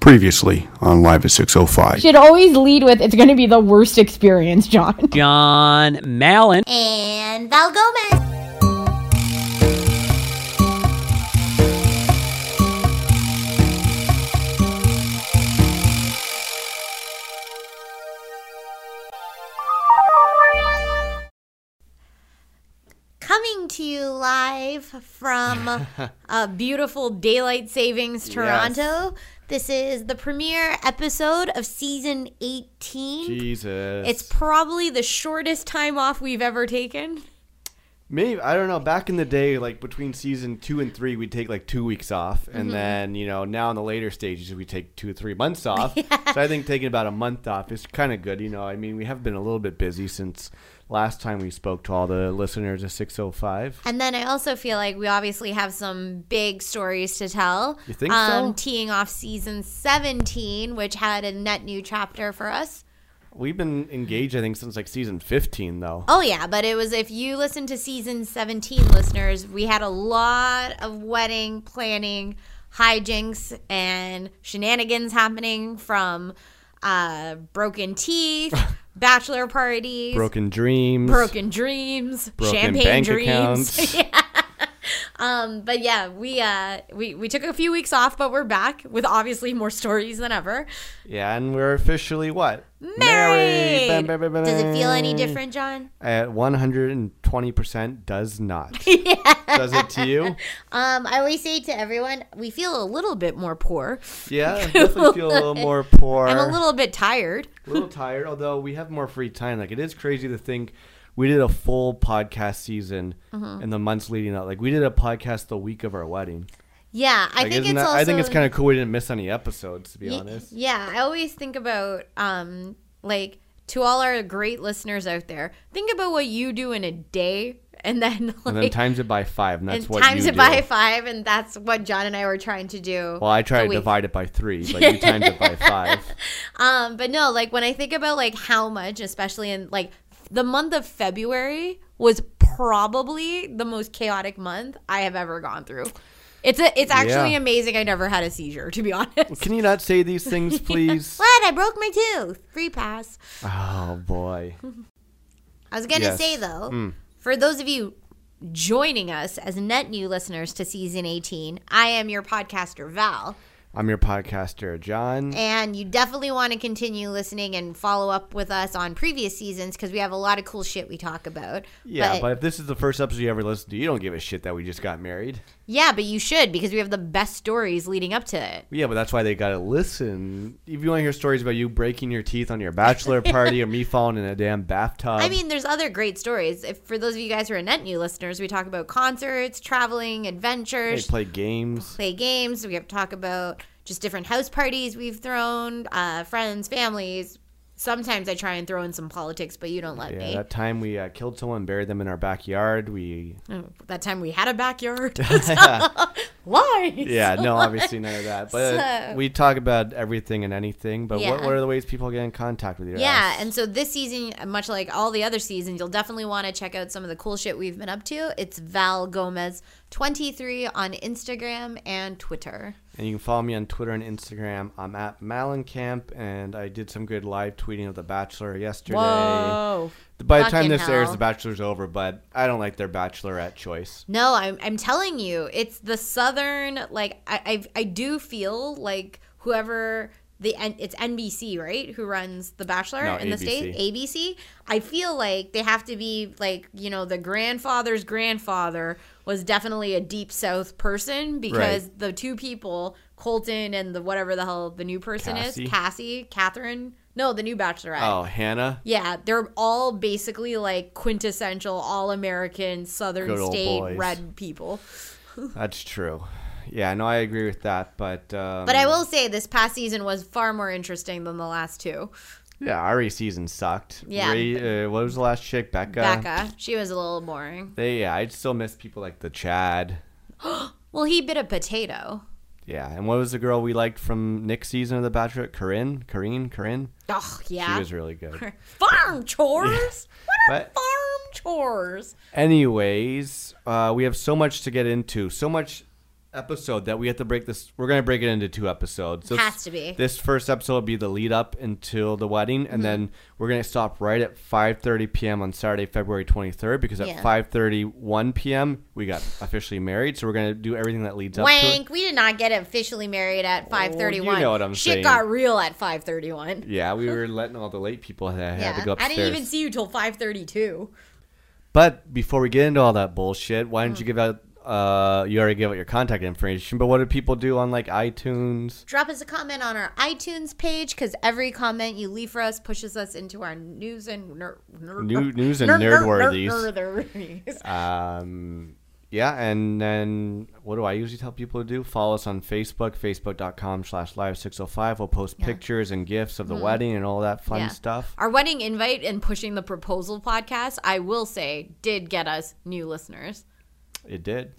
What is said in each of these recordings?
Previously on Live at 605. Should always lead with it's going to be the worst experience, John. John Mallon. And Val Gomez. Live from uh, beautiful daylight savings Toronto. This is the premiere episode of season 18. Jesus. It's probably the shortest time off we've ever taken. Maybe I don't know. Back in the day, like between season two and three, we'd take like two weeks off, and Mm-hmm. then you know now in the later stages we take two or three months off. So I think taking about a month off is kind of good. You know, I mean we have been a little bit busy since last time we spoke to all the listeners of six oh five. And then I also feel like we obviously have some big stories to tell. You think um, so? Teeing off season 17, which had a net new chapter for us. We've been engaged, I think, since like season fifteen, though. Oh, yeah, but it was if you listen to season 17, listeners, we had a lot of wedding planning, hijinks, and shenanigans happening from uh, broken teeth, bachelor parties, Broken dreams. broken dreams, Broken champagne dreams. yeah. Um, but yeah, we uh we, we took a few weeks off, but we're back with obviously more stories than ever. Yeah, and we're officially what? Married. Bam, bam, bam, bam, Does it feel any different, John? At one hundred and twenty percent, does not. Does it to you? Um, I always say to everyone, we feel a little bit more poor. Yeah, I definitely feel a little more poor. I'm a little bit tired. a little tired, although we have more free time. Like it is crazy to think we did a full podcast season Mm-hmm. in the months leading up. Like we did a podcast the week of our wedding. Yeah, I Like, think it's that- also I think it's kind of cool we didn't miss any episodes. To be Y- honest, Yeah, I always think about um like to all our great listeners out there, think about what you do in a day and then like and then times it by five, and that's and what times it do. by five, and that's what John and I were trying to do. Well, I try to divide it by three, but you times it by five. Um, but no, like when I think about like how much, especially in like the month of February was probably the most chaotic month I have ever gone through. It's a, it's actually Yeah. amazing I never had a seizure, to be honest. Can you not say these things, please? What? I broke my tooth. Free pass. oh boy. I was gonna Yes. say though, Mm. for those of you joining us as net new listeners to season 18, I am your podcaster Val. I'm your podcaster, John. And you definitely want to continue listening and follow up with us on previous seasons because we have a lot of cool shit we talk about. Yeah, but, if this is the first episode you ever listen to, you don't give a shit that we just got married. Yeah, but you should because we have the best stories leading up to it. Yeah, but that's why they gotta listen. If you want to hear stories about you breaking your teeth on your bachelor party or me falling in a damn bathtub, I mean, there's other great stories. If for those of you guys who are net new listeners, we talk about concerts, traveling, they adventures, play games. play games. We have to talk about just different house parties we've thrown, uh, friends, families. Sometimes I try and throw in some politics, but you don't let me. Yeah, me. that time we uh, killed someone, buried them in our backyard. We, Oh, that time we had a backyard. Lies. yeah, no, obviously none of that. But So- we talk about everything and anything. But what, Yeah. what are the ways people get in contact with you? Yeah, Us? and so this season, much like all the other seasons, you'll definitely want to check out some of the cool shit we've been up to. It's Val Gomez twenty three on Instagram and Twitter. And you can follow me on Twitter and Instagram. I'm at Malencamp, and I did some good live tweeting of The Bachelor yesterday. Whoa! By the time this airs. The Bachelor's over, but I don't like their Bachelorette choice. No, I'm I'm telling you, it's the southern like I I, I do feel like whoever the it's NBC right who runs The Bachelor No, in the state ABC. I feel like they have to be like you know the grandfather's grandfather was definitely a deep South person because Right. the two people Colton and the whatever the hell the new person Cassie? is Cassie Catherine no the new Bachelorette. Oh, Hannah? Yeah, they're all basically like quintessential all American Southern state boys. red people. That's true. Yeah, no, I agree with that. But um, But I will say this past season was far more interesting than the last two. Yeah, Arie season sucked. Yeah. Ray, uh, what was the last chick? Becca. Becca, she was a little boring. They yeah, I still miss people like the Chad. Well, he bit a potato. Yeah, and what was the girl we liked from Nick's season of The Bachelor? Corinne, Corinne, Corinne. Oh, yeah. She was really good. farm chores? What are But- farm chores? Anyways, uh, we have so much to get into. So much episode that we have to break this. We're gonna break it into two episodes. This- Has to be. Mm-hmm. This first episode will be the lead up until the wedding, and then we're gonna stop right at 5:30 p.m. on Saturday, February 23rd, because at Yeah. 5:31 p.m. we got officially married. So we're gonna do everything that leads up to it. Wank. We did not get officially married at 5:31. you know what I'm Shit saying. got real at 5:31. Yeah, we were letting all the late people that had to go upstairs. I didn't even see you till 5:32. But before we get into all that bullshit, why Mm. don't you give out? Uh, you already gave out your contact information, but what do people do on like iTunes? Drop us a comment on our iTunes page because every comment you leave for us pushes us into our news and ner- ner- New- news and ner- ner- nerdworthies. ner- nerdworthies. Um, yeah, and then what do I usually tell people to do? Follow us on Facebook, facebook.com slash live 605. We'll post pictures and gifts of the wedding and all that fun. Yeah. stuff. Our wedding invite and pushing the proposal podcast, I will say, did get us new listeners. It did.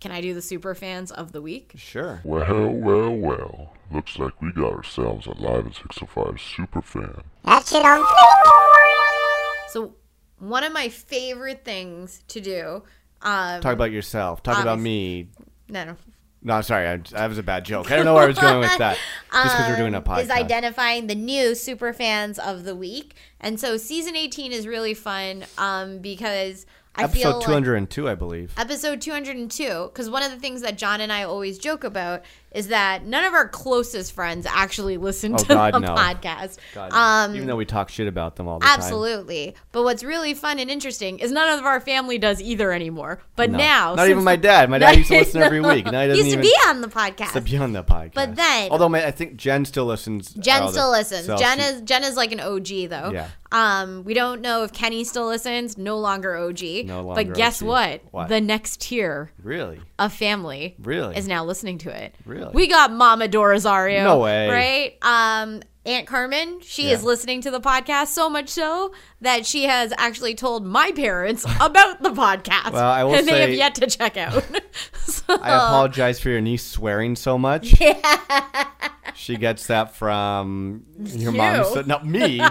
Can I do the super fans of the week? Sure. Well, well, well. Looks like we got ourselves a Live at 605 super fan. That shit on Floor! So, one of my favorite things to do. Um, Talk about yourself. Talk about me. no, no, No, I'm sorry. I, that was a bad joke. I don't know where I was going with that. Just because we're doing a podcast. is identifying the new super fans of the week. And so season 18 is really fun um, because I feel Episode like 202, I believe. episode 202 because one of the things that John and I always joke about is that none of our closest friends actually listen Oh, to God, the no. podcast. God, Um, even though we talk shit about them all the time. Absolutely. But what's really fun and interesting is none of our family does either anymore. But No. now, Not even my dad. My dad used to listen every week. Now he doesn't used to even be on the podcast. to be on the podcast. But then- although my, I think Jen still listens. Jen all the- still listens. so Jen she- is Jen is like an OG though. Yeah. Um, we don't know if Kenny still listens. No longer OG. No longer But guess what? What? The next tier really. A family Really? is now listening to it. Really? We got Mama Dorosario. No way. Right? Um, Aunt Carmen, she is listening to the podcast so much so that she has actually told my parents about the podcast. Well, I will and they have yet to check out. so, I apologize for your niece swearing so much. Yeah. She gets that from your mom. You. So, not me.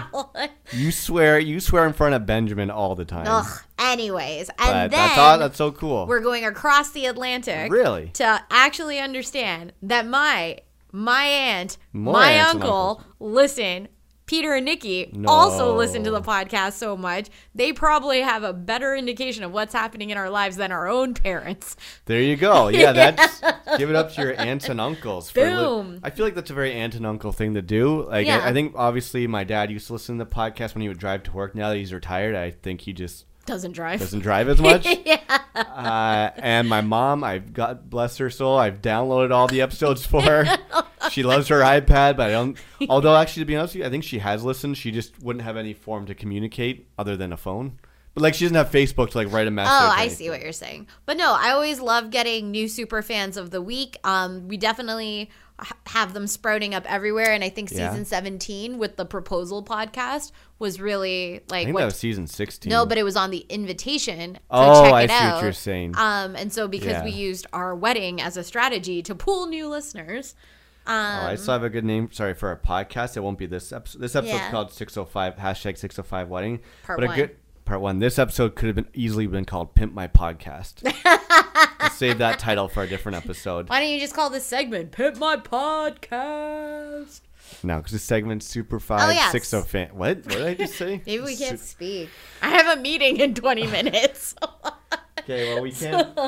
You swear. You swear in front of Benjamin all the time. Ugh. Anyways, and but then that's all. That's so cool. we're going across the Atlantic. Really? To actually understand that my my aunt, More my uncle listen. Peter and Nikki also listen to the podcast so much. They probably have a better indication of what's happening in our lives than our own parents. There you go. Yeah, that's give it up to your aunts and uncles. For li- Boom. I feel like that's a very aunt and uncle thing to do. Like Yeah. I, I think obviously my dad used to listen to the podcast when he would drive to work. Now that he's retired, I think he just Doesn't drive. doesn't drive as much. uh, and my mom, I've got bless her soul, I've downloaded all the episodes for her. she loves her iPad, but I don't. Although actually, to be honest with you, I think she has listened. She just wouldn't have any form to communicate other than a phone. But like she doesn't have Facebook to like write a message. Oh, I see what you're saying. But no, I always love getting new super fans of the week. Um, we definitely have them sprouting up everywhere, and I think Yeah. season 17 with the proposal podcast was really like. I think what that was season sixteen. No, but it was on the invitation to Oh, check I it see what out. you're saying. Um, and so because Yeah. we used our wedding as a strategy to pull new listeners, Oh, I still have a good name. Sorry for our podcast. It won't be this episode. This episode's Yeah. called 605 hashtag 605 wedding. Part but one. a good part one. This episode could have been easily been called Pimp My Podcast. Let's save that title for a different episode. why don't you just call this segment "Pimp My Podcast"? No, because this segment's super five Oh, yes. six oh fan. What? What did I just say? Maybe we can't Su- speak. I have a meeting in 20 minutes. Okay, well we can't.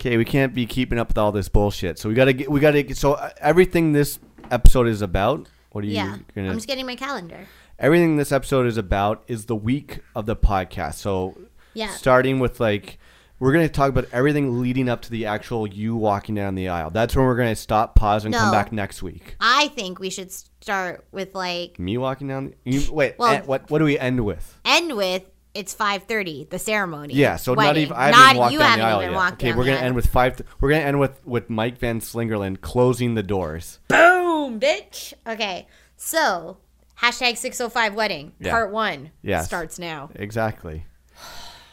Okay, we can't be keeping up with all this bullshit. So we gotta get. We gotta get. So uh, everything this episode is about. What are you yeah, gonna? I'm just getting my calendar. Everything this episode is about is the week of the podcast. So Yeah. starting with like we're gonna talk about everything leading up to the actual you walking down the aisle. That's when we're gonna stop, pause, and come back next week. I think we should start with like Me walking down. The, you, wait, Well- eh, what? What do we end with? end with it's 5:30 the ceremony. Yeah, so not Wedding. even I haven't Not- even walked you down haven't the aisle yet. Okay, we're gonna end with five. We're gonna end with with Mike Van Slingerland closing the doors. Boom, bitch. Okay, so hashtag 605 wedding Yeah. part one starts now. Exactly.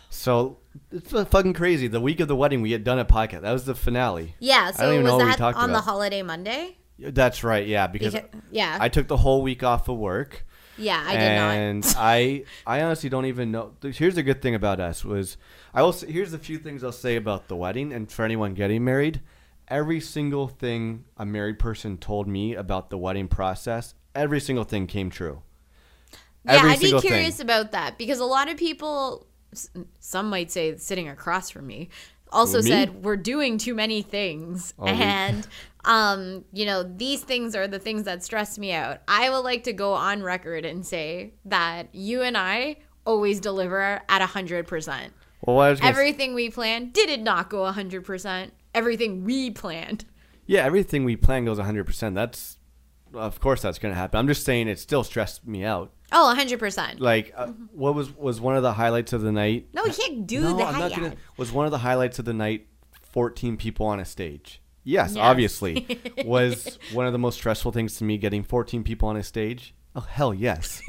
So it's fucking crazy. The week of the wedding, we had done a podcast. That was the finale. Yeah, I so don't even was know that on the holiday Monday? That's right. Yeah, because Because- yeah. I took the whole week off of work. Yeah, I did not and. I I honestly don't even know. Here's the good thing about us was I will. Say, here's a few things I'll say about the wedding and for anyone getting married. every single thing a married person told me about the wedding process, every single thing came true. Yeah, Every I'd be curious thing. about that because a lot of people, some might say sitting across from me, also Me? said we're doing too many things, Oh, and um, you know these things are the things that stress me out. I would like to go on record and say that you and I always deliver at hundred percent. Well, what I was gonna s- Everything we planned did it not go hundred percent. Everything we planned. yeah, everything we plan goes 100%. That's, of course, that's going to happen. I'm just saying it still stressed me out. Oh, 100%. Like, uh, what was was one of the highlights of the night? No, we can't do no, that I'm not yet. gonna. Was one of the highlights of the night 14 people on a stage? Yes, Yes. obviously. was one of the most stressful things to me getting 14 people on a stage? Oh hell yes.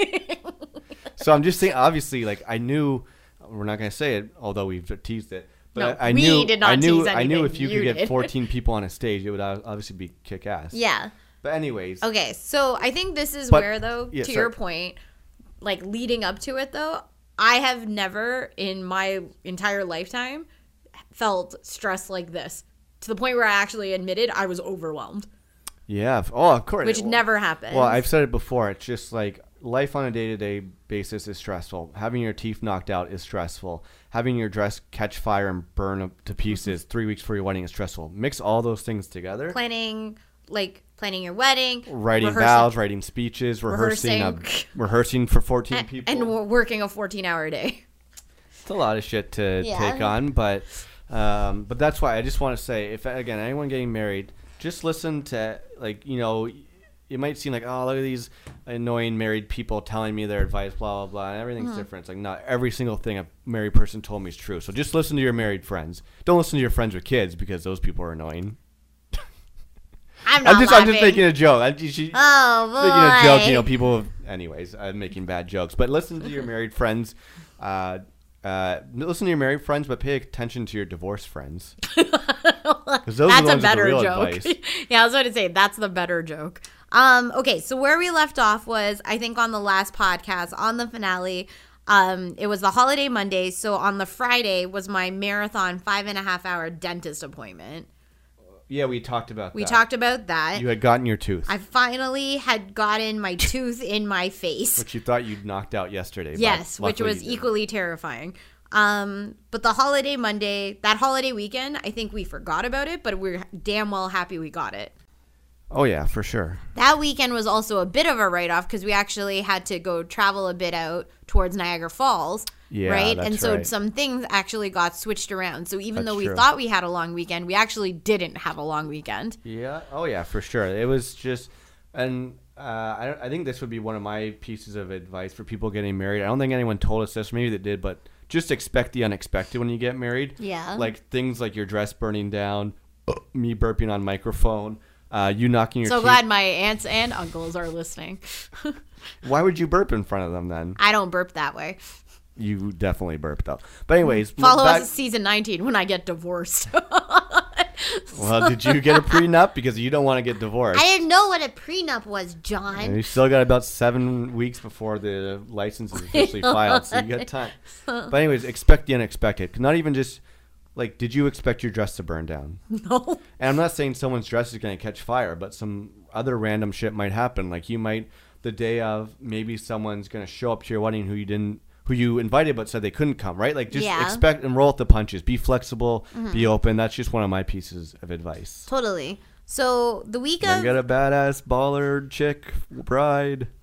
so I'm just saying. Obviously, like I knew we're not gonna say it, although we've teased it. But No, I, I we knew did not I knew I knew if you, You could get 14 people on a stage, it would obviously be kick ass. Yeah. But anyways, Okay, so I think this is But- where though, yeah, to your point, like leading up to it though, I have never in my entire lifetime felt stress like this. To the point where I actually admitted I was overwhelmed, yeah. Oh, of course. which Well, never happens. Well, I've said it before. It's just like life on a day to day basis is stressful. Having your teeth knocked out is stressful. Having your dress catch fire and burn up to pieces mm-hmm. three weeks before your wedding is stressful. Mix all those things together. planning like planning your wedding, writing rehearsing- vows, writing speeches, rehearsing, Rehearsing. a, rehearsing for 14 and, people. and working a 14 hour day. it's a lot of shit to Yeah. take on, but um, but that's why I just want to say, if again anyone getting married, just listen to like you know, it might seem like oh look at these annoying married people telling me their advice, blah blah blah, and everything's Mm-hmm. different. It's like not every single thing a married person told me is true. So just listen to your married friends. Don't listen to your friends with kids because those people are annoying. I'm not I'm just laughing. I'm just making a joke. I, you should- Oh boy. Making a joke, you know, people. Anyways, I'm making bad jokes, but listen to your married friends. Uh, uh, listen to your married friends, but pay attention to your divorced friends. those are that's a better real joke. yeah, I was going to say that's the better joke. Um, okay, so where we left off was I think on the last podcast on the finale. Um, it was the holiday Monday, so on the Friday was my marathon five and a half hour dentist appointment. Yeah, we talked about. We that. talked about that. You had gotten your tooth, I finally had gotten my tooth in my face. which you thought you'd knocked out yesterday. Yes, which was equally terrifying. Um, but the holiday Monday, that holiday weekend, I think we forgot about it, but we're damn well happy we got it. Oh yeah, for sure. That weekend was also a bit of a write off because we actually had to go travel a bit out towards Niagara Falls. Yeah, right. and so right. some things actually got switched around. So even That's though we true. thought we had a long weekend, we actually didn't have a long weekend. Yeah. Oh yeah, for sure. It was just, and uh, I I think this would be one of my pieces of advice for people getting married. I don't think anyone told us this. Maybe they did, but just expect the unexpected when you get married. Yeah. Like things like your dress burning down, me burping on microphone, uh, you knocking your. So teeth- glad my aunts and uncles are listening. Why would you burp in front of them then? I don't burp that way. You definitely burped up. But anyways, mm. Follow back- us season 19 when I get divorced. Well, did you get a prenup because you don't want to get divorced? I didn't know what a prenup was, John. And you still got about seven weeks before the license is officially filed, so you got time. But anyways, expect the unexpected. Not even just like, did you expect your dress to burn down? No. And I'm not saying someone's dress is going to catch fire, but some other random shit might happen. Like you might, the day of, maybe someone's going to show up to your wedding who you didn't, who you invited but said they couldn't come. Right? Like just Yeah. Mm-hmm. expect and roll with the punches. Be flexible. Be open. That's just one of my pieces of advice. Totally. So the week of get a badass baller chick bride.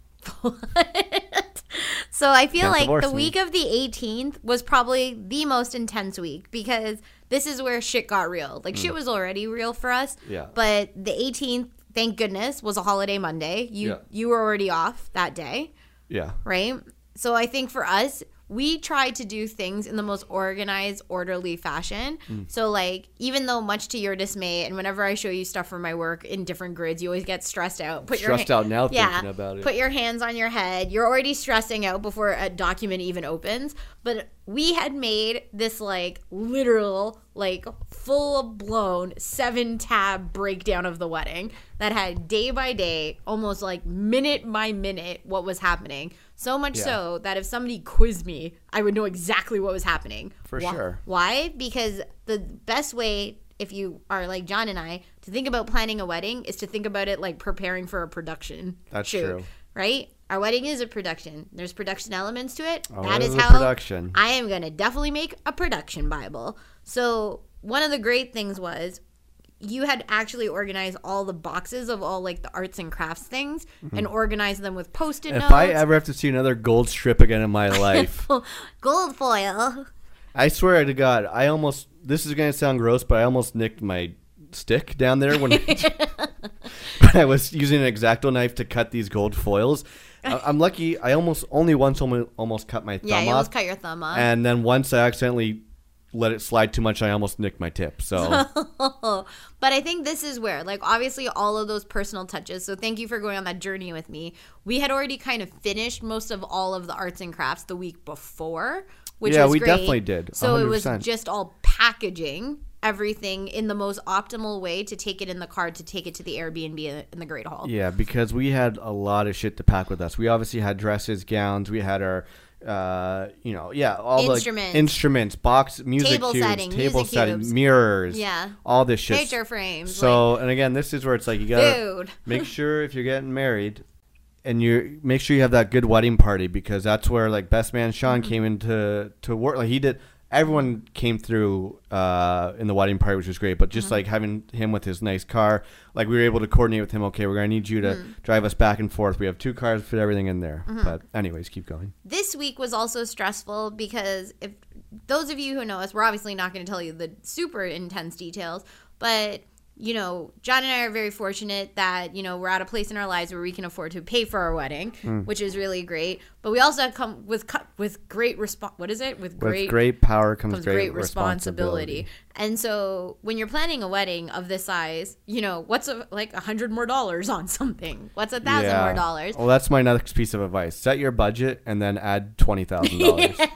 So I feel Can't like the me. week of the 18th was probably the most intense week because this is where shit got real. Like shit was already real for us. Mm. Yeah. But the 18th, thank goodness, was a holiday Monday. You Yeah. you were already off that day, Yeah. right? So I think for us, we tried to do things in the most organized, orderly fashion. Mm. So like even though much to your dismay, and whenever I show you stuff from my work in different grids, you always get stressed out. Put Stressed ha- out now yeah, thinking about it. Put your hands on your head. You're already stressing out before a document even opens. But we had made this like literal, like full blown seven tab breakdown of the wedding that had day by day, almost like minute by minute, what was happening. So much Yeah. so that if somebody quizzed me, I would know exactly what was happening. For Why- sure. Why? Because the best way if you are like John and I, to think about planning a wedding is to think about it like preparing for a production. That's shoot, true. Right? Our wedding is a production. There's production elements to it. Oh, that is how production. I am going to definitely make a production Bible. So, one of the great things was you had actually organized all the boxes of all like the arts and crafts things and organized them with post-it Mm-hmm. If. I ever have to see another gold strip again in my life, gold foil. I swear to God, I almost. This is gonna sound gross, but I almost nicked my stick down there when, I was using an exacto knife to cut these gold foils. I'm lucky. I almost only once almo- almost cut my thumb off. Yeah, you off, almost cut your thumb off. and then once I accidentally let it slide too much, I almost nicked my tip. So but I think this is where, like, obviously, all of those personal touches. So, thank you for going on that journey with me. We had already kind of finished most of all of the arts and crafts the week before, which Yeah, we great. definitely did, So it was just all packaging everything in the most optimal way to take it in the car to take it to the Airbnb in the Great Hall. Yeah, because we had a lot of shit to pack with us. We obviously had dresses, gowns. We had our, uh, you know, yeah, all Instruments. the instruments, box, music Table cubes, setting, table music setting, cubes. mirrors, Yeah. all this shit. Picture frames, So, and again, this is where it's like you gotta make sure if you're getting married, and you make sure you have that good wedding party because that's where like best man Sean Mm-hmm. came into to work. Like he did. Everyone came through uh, in the wedding party, which was great. But Mm-hmm. just like having him with his nice car, like we were able to coordinate with him. Okay, we're gonna need you to Mm. drive us back and forth. We have two cars, fit everything in there. Mm-hmm. But anyways, keep going. this week was also stressful because if those of you who know us, we're obviously not going to tell you the super intense details, but you know, John and I are very fortunate that you know we're at a place in our lives where we can afford to pay for our wedding, Mm. which is really great. But we also have come with with great response. What is it? With great With great power comes, comes great, great responsibility. responsibility. And so when you're planning a wedding of this size, you know, what's a, like a hundred more dollars on something? What's a thousand more dollars? Well, that's my next piece of advice. Set your budget and then add twenty thousand dollars.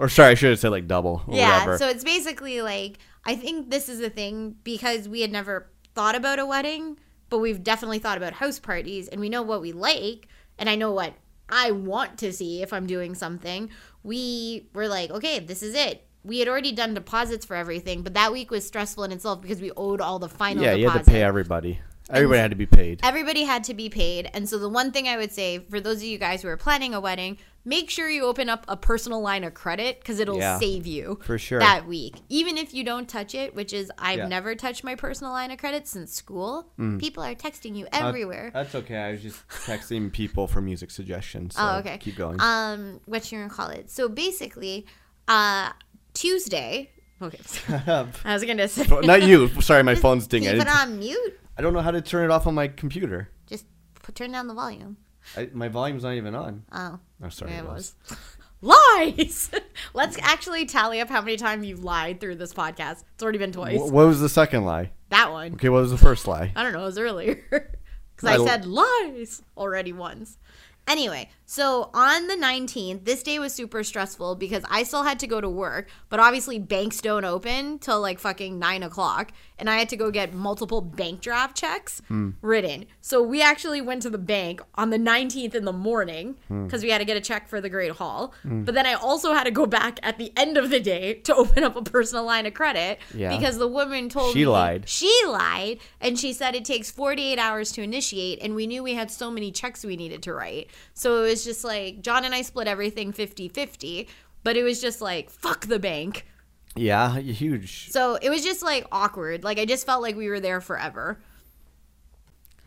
Or sorry, I should have said like double. Yeah whatever. so it's basically like i think this is the thing because we had never thought about a wedding but we've definitely thought about house parties and we know what we like and i know what i want to see if i'm doing something we were like okay this is it we had already done deposits for everything but that week was stressful in itself because we owed all the final yeah, you had to pay everybody. Everybody had to be paid. Everybody had to be paid. And so the one thing I would say for those of you guys who are planning a wedding, make sure you open up a personal line of credit because it'll Yeah, save you for sure. that week. Even if you don't touch it, which is I've Yeah. Mm. never touched my personal line of credit since school. People are texting you everywhere. That's okay. I was just texting people for music suggestions. So oh, okay. Keep going. Um, what you gonna call it? So basically, uh, Tuesday. Okay. I was gonna say. Not you. Sorry, my phone's dinging. Keep it on mute. I don't know how to turn it off on my computer. Just put, turn down the volume. I, my volume's not even on. Oh. Oh, sorry. Yeah, it it was. was. Lies. Let's actually tally up how many times you've lied through this podcast. It's already been twice. Wh- What was the second lie? that one. Okay, what was the first lie? I don't know. It was earlier because I said lies already once. Anyway, so on the 19th, this day was super stressful because I still had to go to work, but obviously banks don't open till like fucking nine o'clock, and I had to go get multiple bank draft checks Hmm. written. So we actually went to the bank on the 19th in the morning Hmm. because we had to get a check for the Great Hall. But then I also had to go back at the end of the day to open up a personal line of credit Yeah. because the woman told She me She lied. she lied and she said it takes 48 hours to initiate and we knew we had so many checks we needed to write so it was just like john and i split everything 50-50 but it was just like fuck the bank Yeah, huge. so it was just like awkward like i just felt like we were there forever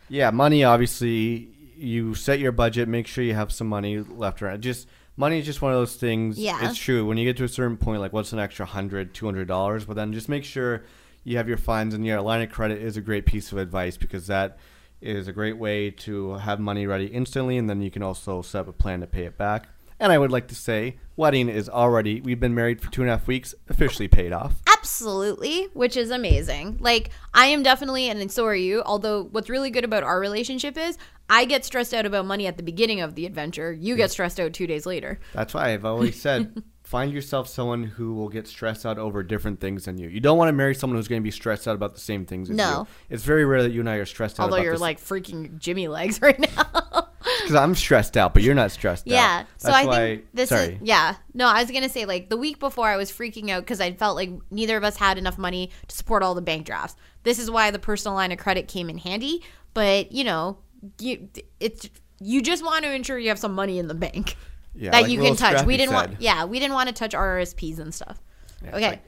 Yeah, money obviously you set your budget, make sure you have some money left around. Just money is just one of those things. Yeah. It's true. When you get to a certain point, like what's an extra hundred, two hundred dollars, but then just make sure you have your funds and your line of credit is a great piece of advice because that is a great way to have money ready instantly and then you can also set up a plan to pay it back. And I would like to say, wedding is already we've been married for two and a half weeks, officially paid off. absolutely which is amazing like i am definitely and so are you although what's really good about our relationship is i get stressed out about money at the beginning of the adventure you get stressed out two days later That's why I've always said find yourself someone who will get stressed out over different things than you. You don't want to marry someone who's going to be stressed out about the same things as No. you. It's very rare that you and I are stressed out although you're this. like freaking jimmy legs right now because I'm stressed out, but you're not stressed out. Yeah. So I think this sorry. is yeah. No, I was gonna say like the week before I was freaking out because I felt like neither of us had enough money to support all the bank drafts. This is why the personal line of credit came in handy. But you know, you it's you just want to ensure you have some money in the bank Yeah, that like you can touch. We didn't said. want yeah, we didn't want to touch RRSPs and stuff. Yeah, okay. like-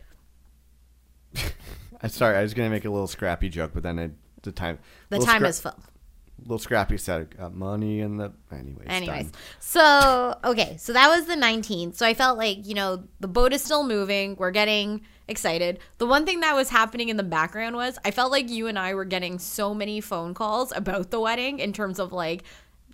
I'm sorry, I was gonna make a little scrappy joke, but then it, the time the time Scra- is full. Little scrappy said, "Got money in the." Anyways, Anyways, done. so okay, so that was the 19th. So I felt like, you know, the boat is still moving. We're getting excited. The one thing that was happening in the background was I felt like you and I were getting so many phone calls about the wedding in terms of like,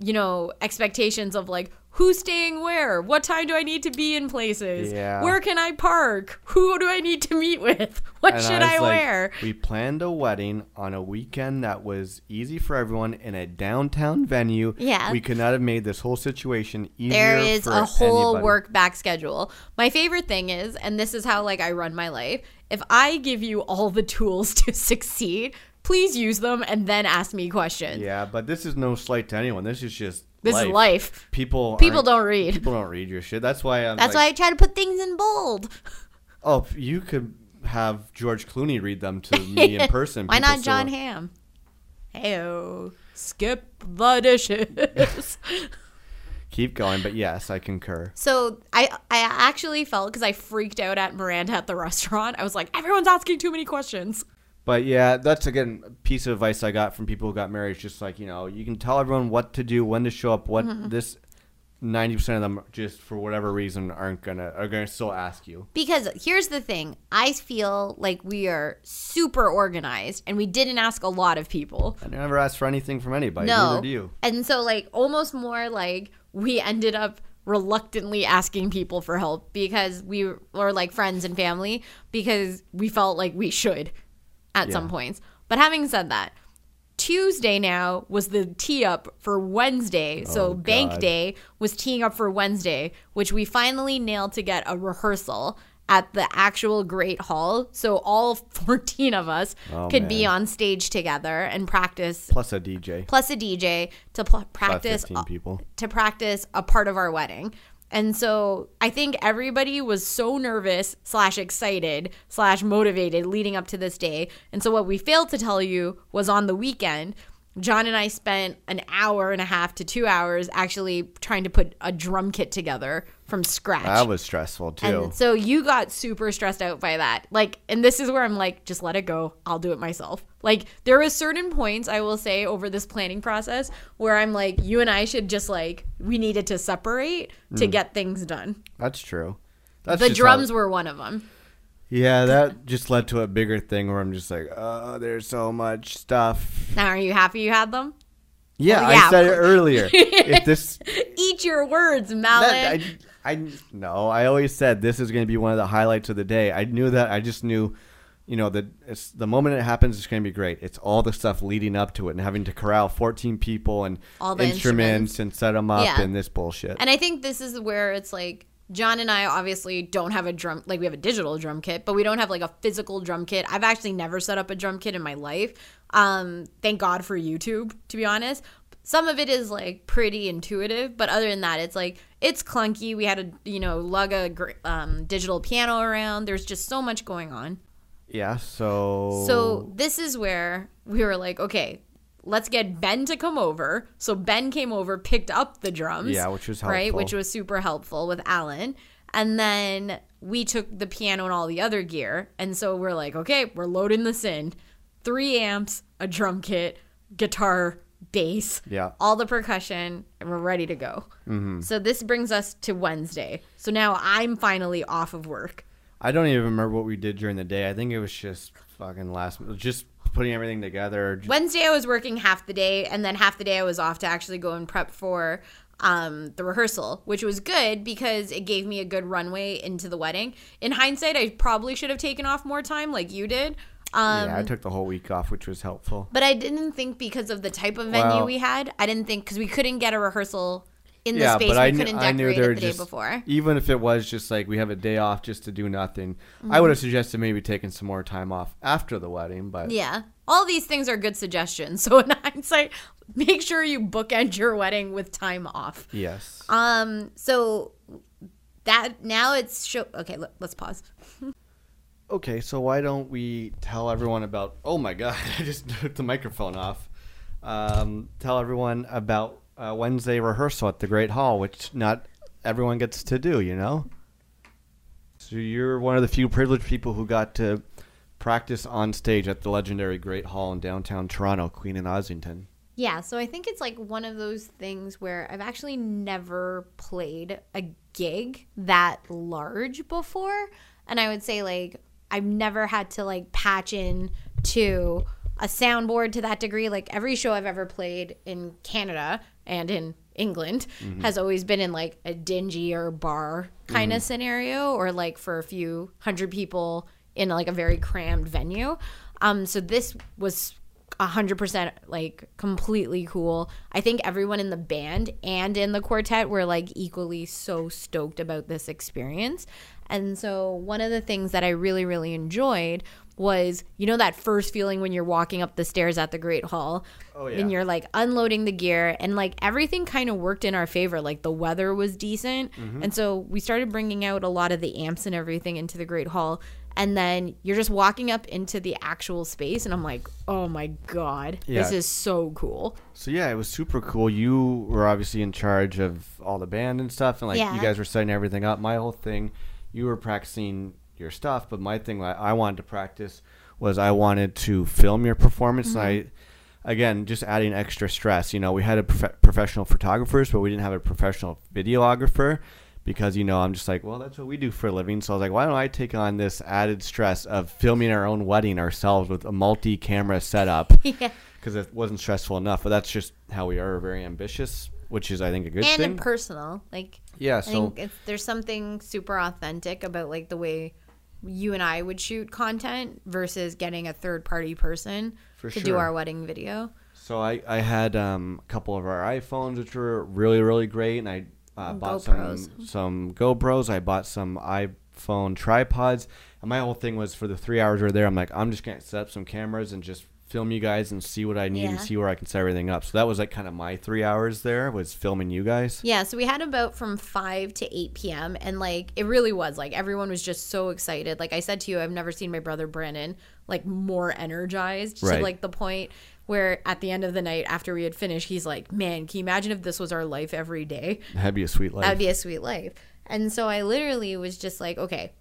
you know, expectations of like who's staying where, what time do I need to be in places, Yeah. where can I park, who do I need to meet with, what And should was I, like, wear. We planned a wedding on a weekend that was easy for everyone in a downtown venue. Yeah. we could not have made this whole situation easier. there is for a whole anybody. work back schedule. My favorite thing is, and this is how like I run my life. If I give you all the tools to succeed, please use them and then ask me questions. Yeah, but this is no slight to anyone. This is just This life. is life. People People don't read. People don't read your shit. That's why I'm. That's like, why I try to put things in bold. Oh, you could have George Clooney read them to me in person. Why people not John still- Hamm? Heyo, skip the dishes. Keep going, but yes, I concur. So I I actually felt because I freaked out at Miranda at the restaurant. I was like, everyone's asking too many questions. But yeah, that's again a piece of advice I got from people who got married. It's just like you know, you can tell everyone what to do, when to show up. What Mm-hmm. this ninety percent of them just for whatever reason aren't gonna are gonna still ask you. Because here's the thing I feel like we are super organized and we didn't ask a lot of people. I never asked for anything from anybody. No. Neither do you. And so, like, almost more like we ended up reluctantly asking people for help because we were like friends and family because we felt like we should at some points. But having said that, Tuesday now was the tee up for Wednesday. So Oh, bank God. day was teeing up for Wednesday, which we finally nailed to get a rehearsal at the actual Great Hall. So all 14 of us Oh, could be on stage together and practice Plus a DJ. plus a DJ to pl- practice fifteen people. to practice a part of our wedding. And so I think everybody was so nervous slash excited slash motivated leading up to this day. And so what we failed to tell you was on the weekend, John and I spent an hour and a half to two hours actually trying to put a drum kit together from scratch. That was stressful too. And so you got super stressed out by that. Like, and this is where I'm like, just let it go. I'll do it myself. Like, there was certain points I will say over this planning process where I'm like, you and I should just like, we needed to separate to hmm. get things done. That's true. That's the drums how- were one of them. Yeah, that just led to a bigger thing where I'm just like, oh, there's so much stuff. Now, are you happy you had them? Yeah, Well, yeah, I said it earlier. if this Eat your words, Mallet. That, I, I no, I always said this is going to be one of the highlights of the day. I knew that. I just knew, you know, that it's the moment it happens, it's going to be great. It's all the stuff leading up to it and having to corral 14 people and All the instruments, instruments. and set them up Yeah. and this bullshit. And I think this is where it's like John and I obviously don't have a drum like we have a digital drum kit, but we don't have like a physical drum kit. I've actually never set up a drum kit in my life. Um thank God for YouTube, to be honest. Some of it is like pretty intuitive, but other than that, it's like it's clunky. We had to, you know, lug a um, digital piano around. There's just so much going on. yeah, so So this is where we were like, okay, let's get Ben to come over. So Ben came over, picked up the drums. Yeah, which was right, which was super helpful with Alan. And then we took the piano and all the other gear, and so we're like, okay, we're loading this in: three amps, a drum kit, guitar, bass, Yeah. all the percussion, and we're ready to go. Mm-hmm. So this brings us to Wednesday. So now I'm finally off of work. I don't even remember what we did during the day. I think it was just fucking last, just putting everything together. Wednesday I was working half the day, and then half the day I was off to actually go and prep for um, the rehearsal, which was good because it gave me a good runway into the wedding. In hindsight, I probably should have taken off more time, like you did. Um, yeah, I took the whole week off, which was helpful. but I didn't think because of the type of venue Well- we had, I didn't think because we couldn't get a rehearsal in the yeah, space but we I, kn- I knew there the just day before. even if it was just like we have a day off just to do nothing. Mm-hmm. I would have suggested maybe taking some more time off after the wedding, but Yeah. all these things are good suggestions. So in hindsight, make sure you bookend your wedding with time off. Yes. Um, so that now it's show. Okay, let, let's pause. Okay, so why don't we tell everyone about? Oh my God, I just took the microphone off. Um, tell everyone about uh, Wednesday rehearsal at the Great Hall, which not everyone gets to do. You know. So you're one of the few privileged people who got to practice on stage at the legendary Great Hall in downtown Toronto, Queen and Ossington. Yeah, so I think it's like one of those things where I've actually never played a gig that large before. And I would say, like, I've never had to like patch in to a soundboard to that degree. Like, every show I've ever played in Canada and in England has always been in like a dingy or bar kind of scenario or like for a few hundred people in like a very crammed venue. Um, so this was a hundred percent like completely cool. I think everyone in the band and in the quartet were like equally so stoked about this experience. And so one of the things that I really, really enjoyed was you know that first feeling when you're walking up the stairs at the Great Hall. Oh, yeah. And you're like unloading the gear and like everything kind of worked in our favor. Like the weather was decent. Mm-hmm. And so we started bringing out a lot of the amps and everything into the Great Hall. And then you're just walking up into the actual space, and I'm like, oh my God, this is so cool. So yeah, it was super cool. You were obviously in charge of all the band and stuff, and like Yeah. you guys were setting everything up. My whole thing, you were practicing your stuff, but my thing I wanted to practice was I wanted to film your performance. And I, again, just adding extra stress. You know, we had a prof- professional photographers, but we didn't have a professional videographer. Because you know, I'm just like, well, that's what we do for a living. So I was like, why don't I take on this added stress of filming our own wedding ourselves with a multi-camera setup? yeah. because it wasn't stressful enough. But that's just how we are. We're very ambitious, which is I think a good And thing. personal. Like, yeah. I So think it's, there's something super authentic about like the way you and I would shoot content versus getting a third party person For to do our wedding video. so I I had um, a couple of our iPhones, which were really really great, and I uh, bought GoPros. some some GoPros. I bought some iPhone tripods, and my whole thing was for the three hours we were there. I'm like, I'm just gonna set up some cameras and just film you guys and see what I need and Yeah. see where I can set everything up. So that was like kind of my three hours there was filming you guys. Yeah, so we had about from 5 to 8 p.m. And like, it really was like everyone was just so excited. Like I said to you, I've never seen my brother Brandon like more energized to like the point where at the end of the night after we had finished, he's like, man, can you imagine if this was our life every day? That'd be a sweet life. That'd be a sweet life. And so I literally was just like, okay,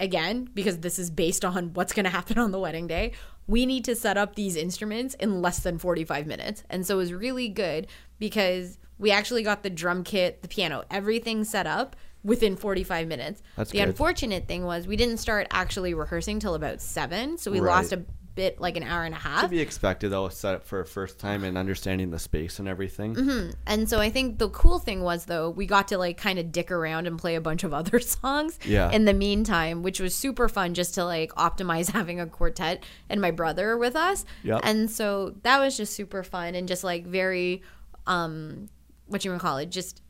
again, because this is based on what's going to happen on the wedding day, we need to set up these instruments in less than 45 minutes. And so it was really good because we actually got the drum kit, the piano, everything set up within 45 minutes. That's the good. unfortunate thing was we didn't start actually rehearsing till about 7, so we Right. lost a bit like an hour and a half. to be expected though, set up for a first time and understanding the space and everything. Mm-hmm. And so I think the cool thing was though, we got to like kind of dick around and play a bunch of other songs Yeah. in the meantime, which was super fun just to like optimize having a quartet and my brother with us. Yep. And so that was just super fun and just like very um what you would call it, just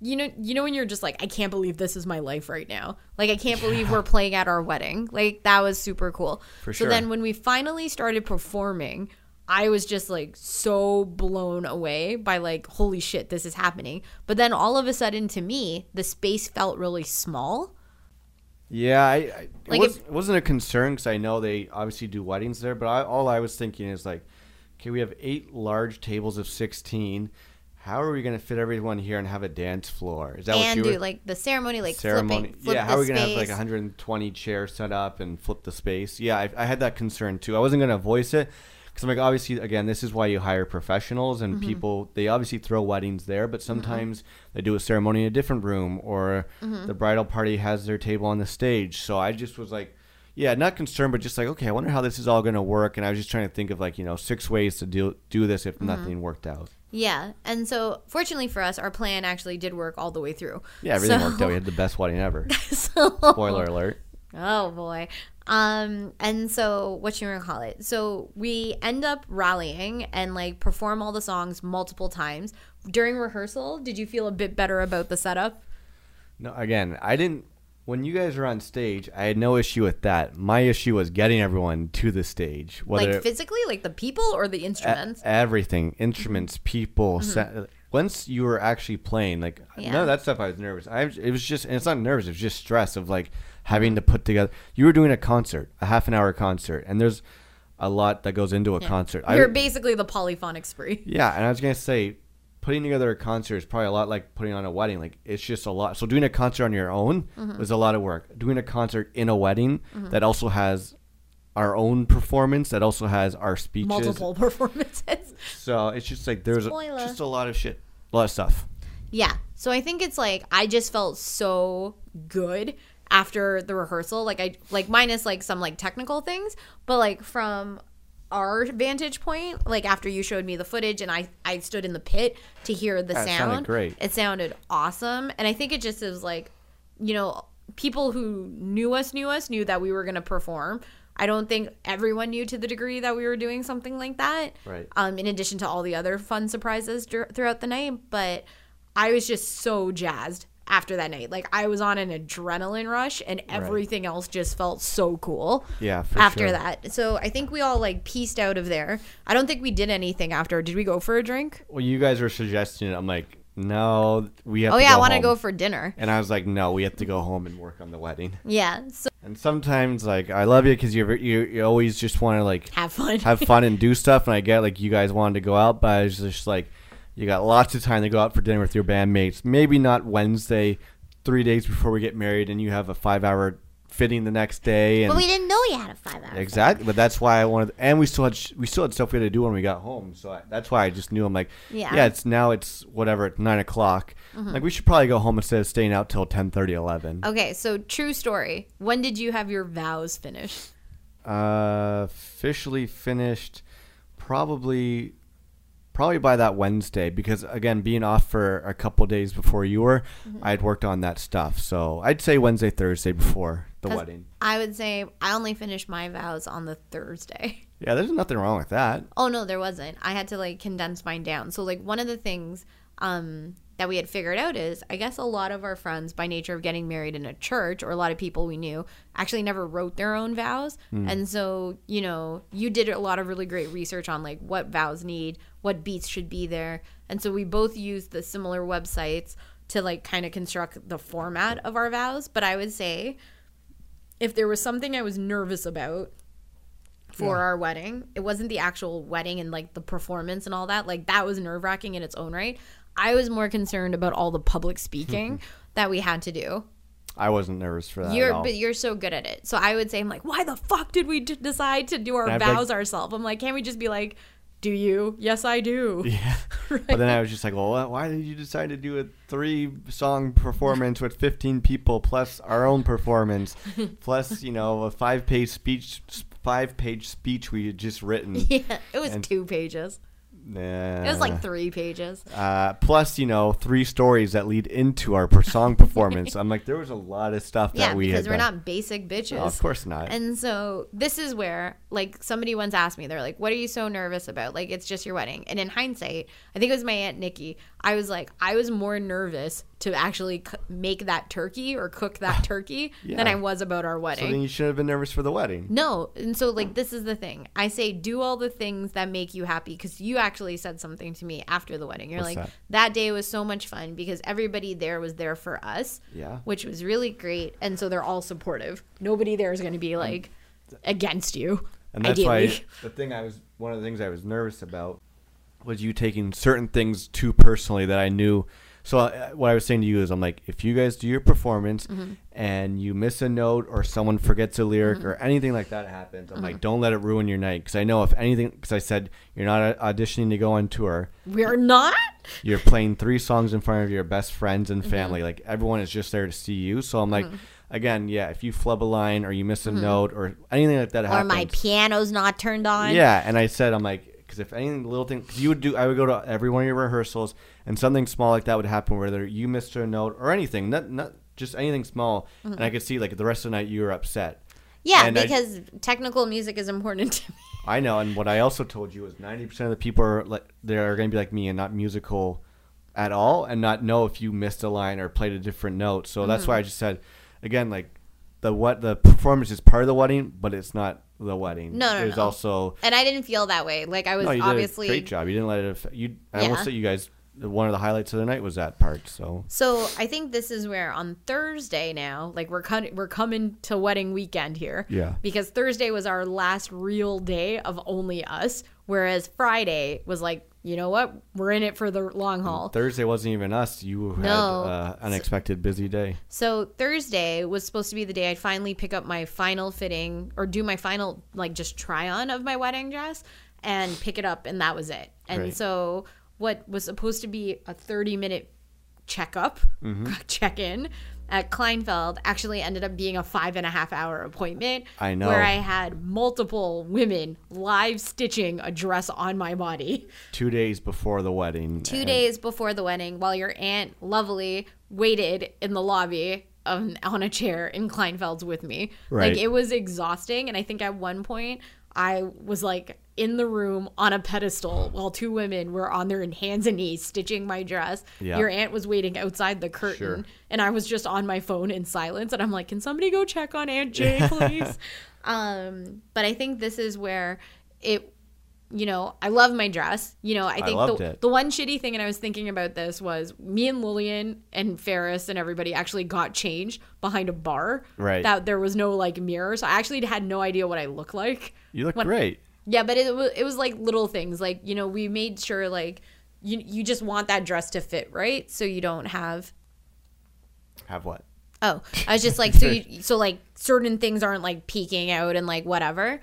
you know you know when you're just like I can't believe this is my life right now. Like I can't believe we're playing at our wedding. Like that was super cool. For So sure. then when we finally started performing, I was just like so blown away by like holy shit this is happening. But then all of a sudden to me, the space felt really small. Yeah, I, I it, Like was, it wasn't a concern because I know they obviously do weddings there, but I, all I was thinking is like, okay, we have eight large tables of sixteen. How are we going to fit everyone here and have a dance floor? Is that what and you do were? like the ceremony like ceremony. flipping flip yeah, how are we gonna have like 120 chairs set up and flip the space? Yeah, I, I had that concern too. I wasn't gonna voice it because I'm like, obviously, again, this is why you hire professionals and Mm-hmm. people. They obviously throw weddings there, but sometimes they do a ceremony in a different room, or Mm-hmm. the bridal party has their table on the stage. So I just was like. Yeah, not concerned, but just like, okay, I wonder how this is all going to work. And I was just trying to think of like, you know, six ways to do do this Mm-hmm. if nothing worked out. Yeah. And so fortunately for us, our plan actually did work all the way through. Yeah, everything So- worked out. We had the best wedding ever. so Spoiler alert. Oh boy. Um and so what you gonna call it? So we end up rallying and like perform all the songs multiple times. During rehearsal, did you feel a bit better about the setup? No, again, I didn't. When you guys were on stage, I had no issue with that. My issue was getting everyone to the stage, whether like physically, like the people or the e- instruments. everything, instruments, mm-hmm. people. Mm-hmm. sa- once you were actually playing, like Yeah. none of that stuff, I was nervous. I it was just, and it's not nervous. it's just stress of like having mm-hmm. to put together. You were doing a concert, a half an hour concert, and there's a lot that goes into a concert. You're basically the polyphonic spree. yeah, and I was gonna say, putting together a concert is probably a lot like putting on a wedding. Like it's just a lot. So doing a concert on your own Mm-hmm. was a lot of work. Doing a concert in a wedding that also has our own performance, that also has our speeches. Multiple performances. So it's just like there's a, just a lot of shit, a lot of stuff. Yeah. So I think it's like I just felt so good after the rehearsal. Like I like minus like some like technical things, but like from our vantage point, like after you showed me the footage and I I stood in the pit to hear the sounded sound. great. It sounded awesome. And I think it just is like, you know, people who knew us knew us knew that we were going to perform. I don't think everyone knew to the degree that we were doing something like that. Right. Um, in addition to all the other fun surprises throughout the night, but I was just so jazzed after that night. Like I was on an adrenaline rush, and everything else just felt so cool. Yeah, after sure. that, so I think we all like pieced out of there. I don't think we did anything after. Did we go for a drink? Well, you guys were suggesting it. I'm like, no, we have. Oh yeah, I want to go for dinner. And I was like, no, we have to go home and work on the wedding. Yeah, so And sometimes, like, I love you because you you you always just want to like have fun. have fun and do stuff. And I get like you guys wanted to go out, but I was just like, you got lots of time to go out for dinner with your bandmates. Maybe not Wednesday, three days before we get married, and you have a five hour fitting the next day. And but we didn't know you had a five hour. exactly, but that's why I wanted. And we still had sh- we still had stuff we had to do when we got home. So I, that's why I just knew I'm like, Yeah. yeah, it's now it's whatever at nine o'clock. Like we should probably go home instead of staying out till 10, 11. Okay, so true story. When did you have your vows finished? Uh, officially finished probably probably by that Wednesday because again being off for a couple days before you were I'd worked on that stuff so I'd say Wednesday Thursday before the wedding I would say I only finished my vows on the Thursday. yeah there's nothing wrong with that Oh no, there wasn't. I had to like condense mine down. So like one of the things um that we had figured out is I guess a lot of our friends by nature of getting married in a church or a lot of people we knew actually never wrote their own vows. And so, you know, you did a lot of really great research on like what vows need, what beats should be there. And so we both used the similar websites to like kind of construct the format of our vows, but I would say if there was something I was nervous about for our wedding. It wasn't the actual wedding and like the performance and all that. Like that was nerve wracking in its own right. I was more concerned about all the public speaking mm-hmm. that we had to do. I wasn't nervous for that You're all. but you're so good at it. So I would say I'm like, why the fuck did we d- decide to do our And like- vows ourselves? I'm like, can't we just be like, do you? Yes, I do. yeah but then I was just like well why- why did you decide to do a three song performance with 15 people plus our own performance plus you know a five page speech five page speech we had just written Yeah, it was And- two pages. Nah. It was like three pages. Uh, plus, you know, three stories that lead into our song performance. I'm like, there was a lot of stuff that Yeah, we because had we're done. not basic bitches. No, of course not. And so this is where, like, somebody once asked me, they're like, "What are you so nervous about? Like, it's just your wedding." And in hindsight, I think it was my aunt Nikki. I was like, I was more nervous to actually c- make that turkey or cook that turkey than I was about our so wedding. then you should have been nervous for the wedding. No. And so, like, this is the thing. I say, do all the things that make you happy because you actually said something to me after the wedding. You're What's like, that? that? day was so much fun because everybody there was there for us, Yeah. which was really great. And so they're all supportive. Nobody there is going to be like against you. And that's ideally. why the thing I was one of the things I was nervous about was you taking certain things too personally that I knew. So uh, what I was saying to you is, I'm like, if you guys do your performance Mm-hmm. and you miss a note or someone forgets a lyric or anything like that happens, I'm Mm-hmm. like, don't let it ruin your night because I know if anything, because I said you're not auditioning to go on tour, We're not? you're playing three songs in front of your best friends Mm-hmm. and family. Like everyone is just there to see you. So I'm like, again, yeah, if you flub a line or you miss a note or anything like that Mm-hmm. Or my piano's not turned on. yeah, and I said, I'm like, because if any little thing, because you would do, I would go to every one of your rehearsals, and something small like that would happen, whether you missed a note or anything, not not just anything small, and I could see like the rest of the night you were upset. Yeah, And I- because technical music is important to me. I know, and what I also told you is 90% of the people are like they are going to be like me and not musical at all, and not know if you missed a line or played a different note. So that's why mm-hmm. I just said. again, like the what the performance is part of the wedding, but it's not the wedding. No, no, There's no. also And I didn't feel that way. Like I was no, you obviously did a great job. You didn't let it. Affect, you, I Yeah. say, you guys. One of the highlights of the night was that part. So So I think this is where on Thursday now, like we're con- we're coming to wedding weekend here. Yeah. Because Thursday was our last real day of only us, whereas Friday was like, you know what, we're in it for the long haul. Thursday wasn't even us. You had No. uh, unexpected busy day. So Thursday was supposed to be the day I'd finally pick up my final fitting or do my final like just try on of my wedding dress and pick it up and that was it. And Right. so what was supposed to be a 30 minute checkup, Mm-hmm. check in at Kleinfeld actually ended up being a five and a half hour appointment. I know. Where I had multiple women live stitching a dress on my body Two days before the wedding. two and- days before the wedding while your aunt lovely waited in the lobby um, on a chair in kleinfeld's with me Right. like it was exhausting and i think at one point i was like in the room on a pedestal while two women were on their hands and knees stitching my dress Yeah. your aunt was waiting outside the curtain Sure. and i was just on my phone in silence and i'm like can somebody go check on aunt jay please um but i think this is where it you know, I love my dress. You know, I think loved the, it. the one shitty thing, and I was thinking about this, was me and Lillian and Ferris and everybody actually got changed behind a bar. Right. That there was no like mirror. So I actually had no idea what I looked like. You look when- great. Yeah, but it was, it was like little things. Like, you know, we made sure like you, you just want that dress to fit right. So you don't have Have what? Oh, I was just like so. You, so like certain things aren't like peeking out and like whatever.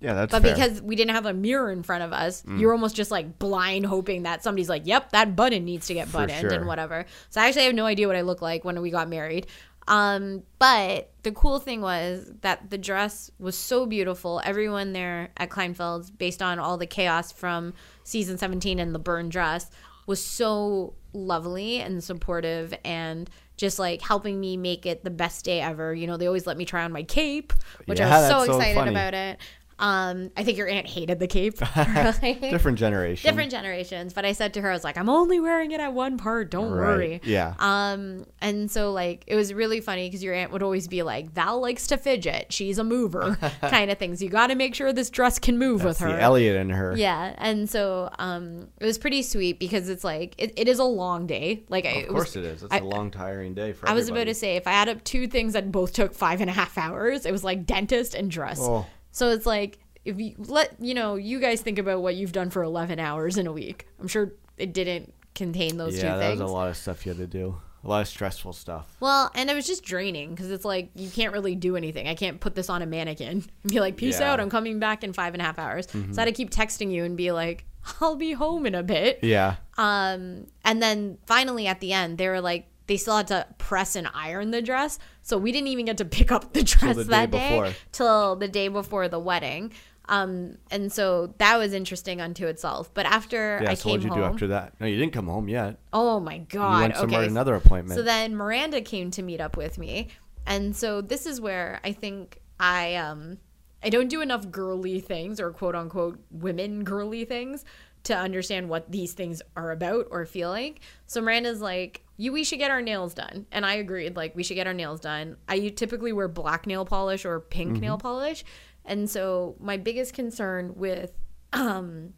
Yeah, that's But fair. because we didn't have a mirror in front of us, Mm. you're almost just like blind hoping that somebody's like, "Yep, that button needs to get buttoned sure. and whatever." So I actually have no idea what I look like when we got married. Um, but the cool thing was that the dress was so beautiful. Everyone there at Kleinfeld's, based on all the chaos from season 17 and the burn dress, was so lovely and supportive and just like helping me make it the best day ever. You know, they always let me try on my cape, which Yeah, I was so excited about it. Um, I think your aunt hated the cape. Really. different generation. Different generations, but I said to her, I was like, I'm only wearing it at one part. Don't Right. worry. Yeah. Um, and so like it was really funny because your aunt would always be like, "Val likes to fidget. She's a mover," kind of things. You got to make sure this dress can move with her. the Elliot in her. Yeah, and so um, it was pretty sweet because it's like it, it is a long day. Like I, Of it course was, it is. It's I- a long, tiring day for I was about to say if I add up two things that both took five and a half hours, it was like dentist and dress. Oh. So it's like if you let you know, you guys think about what you've done for eleven hours in a week. I'm sure it didn't contain those Yeah, two that things. was a lot of stuff you had to do. A lot of stressful stuff. Well, and it was just draining because it's like you can't really do anything. I can't put this on a mannequin and be like, "Peace Yeah. Mm-hmm. out, I'm coming back in five and a half hours." So I had to keep texting you and be like, "I'll be home in a bit." Yeah. Um, and then finally at the end, they were like, they still had to press and iron the dress, so we didn't even get to pick up the dress the that day before. till the day before the wedding. Um, and so that was interesting unto itself. But after Yeah. I so came what'd you home, do after that? No, you didn't come home yet. oh my god! You went somewhere okay. another appointment. So then Miranda came to meet up with me. And so this is where I think I um I don't do enough girly things or quote unquote women girly things to understand what these things are about or feel like. So Miranda's like, "You we should get our nails done." And I agreed like we should get our nails done. I typically wear black nail polish or pink nail polish. And so my biggest concern with um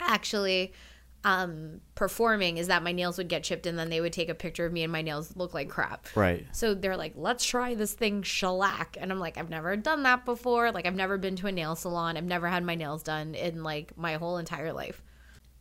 actually um performing is that my nails would get chipped and then they would take a picture of me and my nails look like crap. right. So they're like, let's try this thing shellac. And I'm like, I've never done that before. Like, I've never been to a nail salon. I've never had my nails done in like my whole entire life.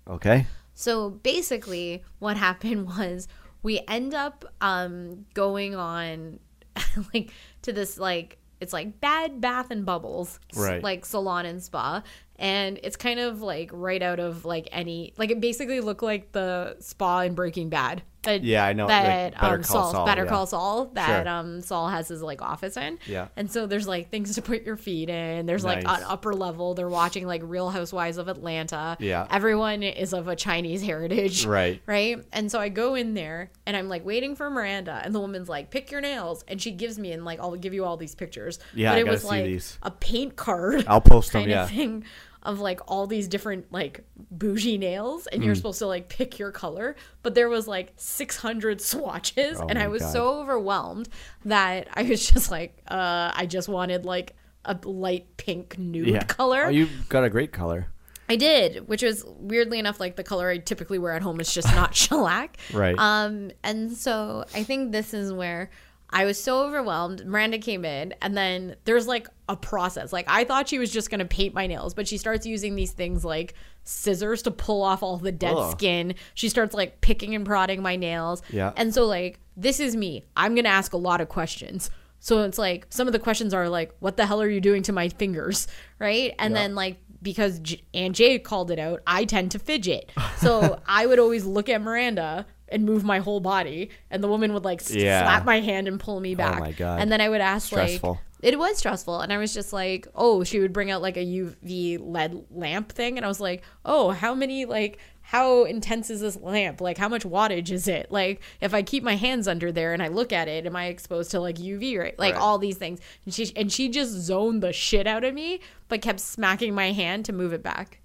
Okay. So basically, what happened was we end up um, going on like to this like it's like Bad Bath and Bubbles, Right. Like salon and spa, and it's kind of like right out of like any like it basically looked like the spa in Breaking Bad. That, Yeah, I know, that like Better um, Call Saul, Saul, Better yeah. Call Saul that Sure. um Saul has his like office in. Yeah. And so there's like things to put your feet in. There's like Nice. an upper level. They're watching like Real Housewives of Atlanta. Yeah. Everyone is of a Chinese heritage. Right. Right. And so I go in there and I'm like waiting for Miranda and the woman's like, pick your nails. And she gives me and like I'll give you all these pictures. Yeah, but it was see like these. a paint card I'll post them, yeah. thing of like all these different like bougie nails and you're supposed to like pick your color but there was like 600 swatches and i was God. so overwhelmed that i was just like uh i just wanted like a light pink nude color Oh, you got a great color. I did, which was weirdly enough like the color I typically wear at home is just not shellac. Right. Um, and so I think this is where I was so overwhelmed. Miranda came in, and then there's like a process. Like I thought she was just gonna paint my nails, but she starts using these things like scissors to pull off all the dead Ugh. skin. She starts like picking and prodding my nails. Yeah. And so like this is me. I'm gonna ask a lot of questions. So it's like some of the questions are like, "What the hell are you doing to my fingers?" Right? And then like because J- Aunt Jay called it out, I tend to fidget. So I would always look at Miranda and move my whole body, and the woman would like Yeah. Oh slap my hand and pull me oh back. Oh my God. And then I would ask Stressful. like, it was stressful, and I was just like, oh, she would bring out like a UV LED lamp thing, and I was like, oh, how many like. How intense is this lamp? Like, how much wattage is it? Like, if I keep my hands under there and I look at it, am I exposed to like UV? Right, like Right. all these things. And she and she just zoned the shit out of me, but kept smacking my hand to move it back.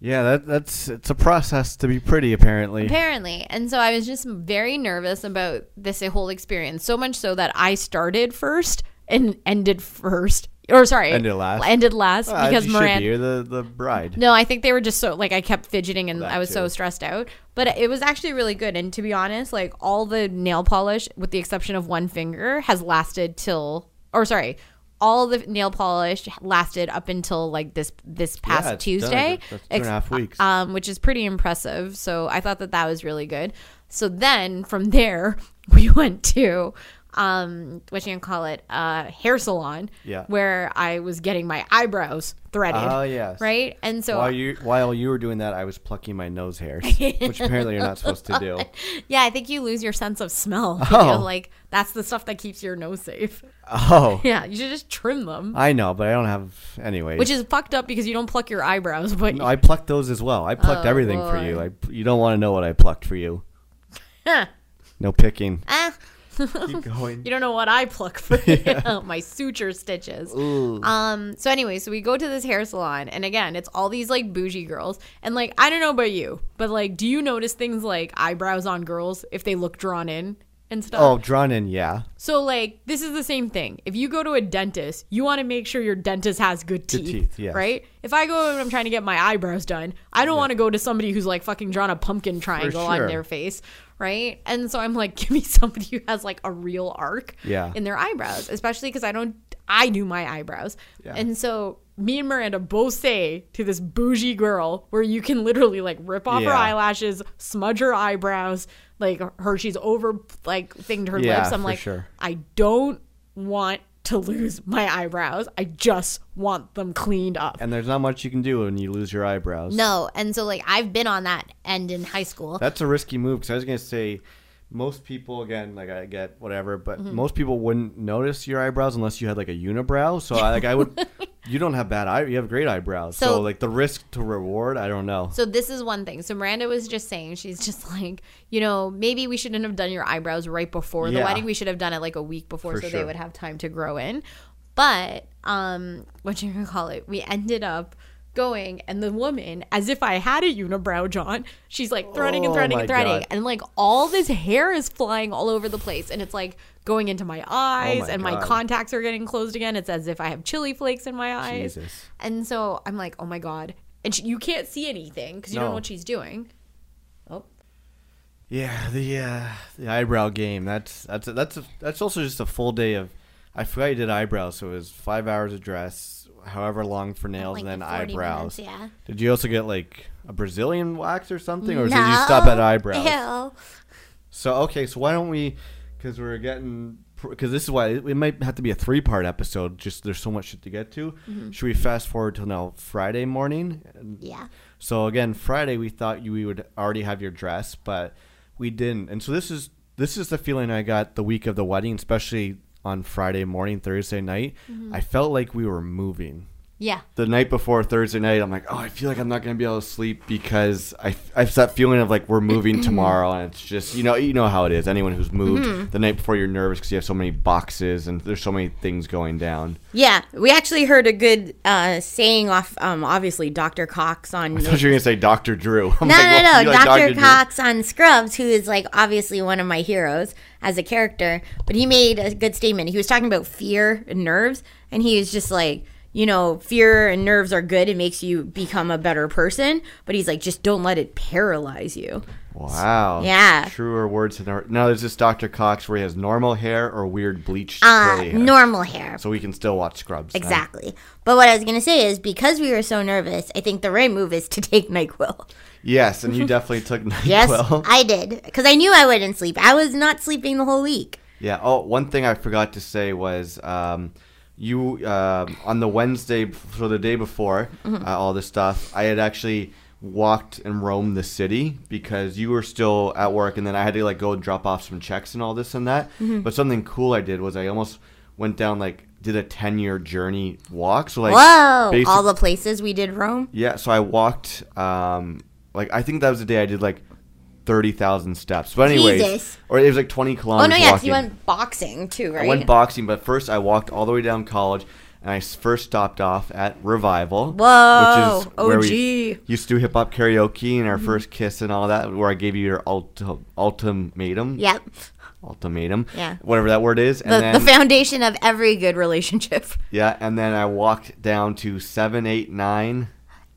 Yeah, that that's it's a process to be pretty apparently. Apparently. And so I was just very nervous about this whole experience. So much so that I started first and ended first. Or sorry, Ended last? Ended last Ah, because you should be. You're the the bride. No, I think they were just so like I kept fidgeting and That I was so stressed out. But it was actually really good. And to be honest, like all the nail polish, with the exception of one finger, has lasted till or sorry, all the nail polish lasted up until like this this past Yeah, done. Tuesday. That's two and a half weeks. Um, which is pretty impressive. So I thought that that was really good. So then from there we went to um what you call it uh hair salon Yeah. where i was getting my eyebrows threaded Oh, yes. right and so While you while you were doing that, I was plucking my nose hairs, which apparently you're not supposed to do. Yeah, I think you lose your sense of smell. Oh. know, like that's the stuff that keeps your nose safe. Oh, Yeah, you should just trim them. I know, but I don't have anyway. Which is fucked up because you don't pluck your eyebrows, but no, I plucked those as well. I plucked Oh, everything for you. I you don't want to know what I plucked for you. No picking. ah, Keep going. you don't know what I pluck for you. my suture stitches. Um. So anyway, so we go to this hair salon, and again, it's all these like bougie girls, and like I don't know about you, but like, do you notice things like eyebrows on girls if they look drawn in and stuff? Oh, drawn in, yeah. So like this is the same thing. If you go to a dentist, you want to make sure your dentist has good teeth, teeth, yes. right? If I go and I'm trying to get my eyebrows done, I don't want to go to somebody who's like fucking drawn a pumpkin triangle on their face, right? And so I'm like, give me somebody who has like a real arc Yeah. in their eyebrows, especially because I don't, I do my eyebrows, Yeah. and so. Me and Miranda both say to this bougie girl, where you can literally like rip off her eyelashes, smudge her eyebrows, like her, she's over like thinged her Yeah, lips. I'm like, sure. I don't want to lose my eyebrows. I just want them cleaned up. And there's not much you can do when you lose your eyebrows. No, and so like I've been on that end in high school. That's a risky move because I was gonna say most people again like I get whatever, but Mm-hmm. most people wouldn't notice your eyebrows unless you had like a unibrow. So I like I would. you don't have bad eye. You have great eyebrows. So, So- like the risk to reward, I don't know. So this is one thing. So Miranda was just saying, she's just like, you know, maybe we shouldn't have done your eyebrows right before the wedding. We should have done it like a week before For so they would have time to grow in. But um what you gonna call it? We ended up going and the woman, as if I had a unibrow, John, she's like threading and Oh threading and threading. God. And like all this hair is flying all over the place. And it's like going into my eyes Oh my and my contacts are getting closed again. It's as if I have chili flakes in my eyes. Jesus. And so I'm like, oh my god. And she, you can't see anything because you don't know what she's doing. Oh, Yeah, the uh, the eyebrow game. That's that's a, that's a, that's also just a full day of. I forgot you did eyebrows, so it was five hours of dress, however long for nails, like and then the 40 eyebrows. minutes, yeah. Did you also get like a Brazilian wax or something, or did you stop at eyebrows? Ew. So okay, so why don't we? Because we're getting. Because this is why it, might have to be a three-part episode. Just there's so much shit to get to. Mm-hmm. Should we fast forward till now Friday morning? Yeah. So again, Friday we thought you we would already have your dress, but we didn't. And so this is this is the feeling I got the week of the wedding, especially on Friday morning, Thursday night. Mm-hmm. I felt like we were moving. Yeah. the night before Thursday night, I'm like, oh, I feel like I'm not gonna be able to sleep because I I have that feeling of like we're moving tomorrow, and it's just you know you know how it is. Anyone who's moved Mm-hmm. the night before, you're nervous because you have so many boxes and there's so many things going down. Yeah, we actually heard a good uh, saying off, um, obviously, Dr. Cox on. I thought you were gonna say Doctor Drew. I'm No, like, well, no, no. like Dr. Drew? Cox on Scrubs, who is like obviously one of my heroes as a character, but he made a good statement. He was talking about fear and nerves, and he was just like, you know, fear and nerves are good. It makes you become a better person, but he's like, just don't let it paralyze you. Wow. Yeah. Truer words than our. Now there's this Dr. Cox where he has normal hair or weird bleached Uh, hair. normal hair. so we can still watch Scrubs. Exactly. But what I was going to say is because we were so nervous, I think the right move is to take NyQuil. Yes, and you definitely took NyQuil. Yes, I did. Because I knew I wouldn't sleep. I was not sleeping the whole week. Yeah. Oh, one thing I forgot to say was um, you um on the Wednesday, so the day before Mm-hmm. uh, all this stuff, I had actually walked and roamed the city because you were still at work, and then I had to like go drop off some checks and all this and that. Mm-hmm. But something cool I did was I almost went down like did a ten year journey walk. So like Whoa! basic- All the places we did roam. yeah. So I walked um like I think that was the day I did like. Thirty thousand steps, but anyways, Jesus. or it was like twenty kilometers. Oh no, walking. you went boxing too, right? I went boxing, but first I walked all the way down college, and I first stopped off at Revival. Whoa, which is where OG. we used to do hip hop karaoke and our first kiss and all that, where I gave you your ulti- ultimatum. Yep. Ultimatum. Yeah. Whatever that word is, and The, then the foundation of every good relationship. yeah, and then I walked down to seven, eight, nine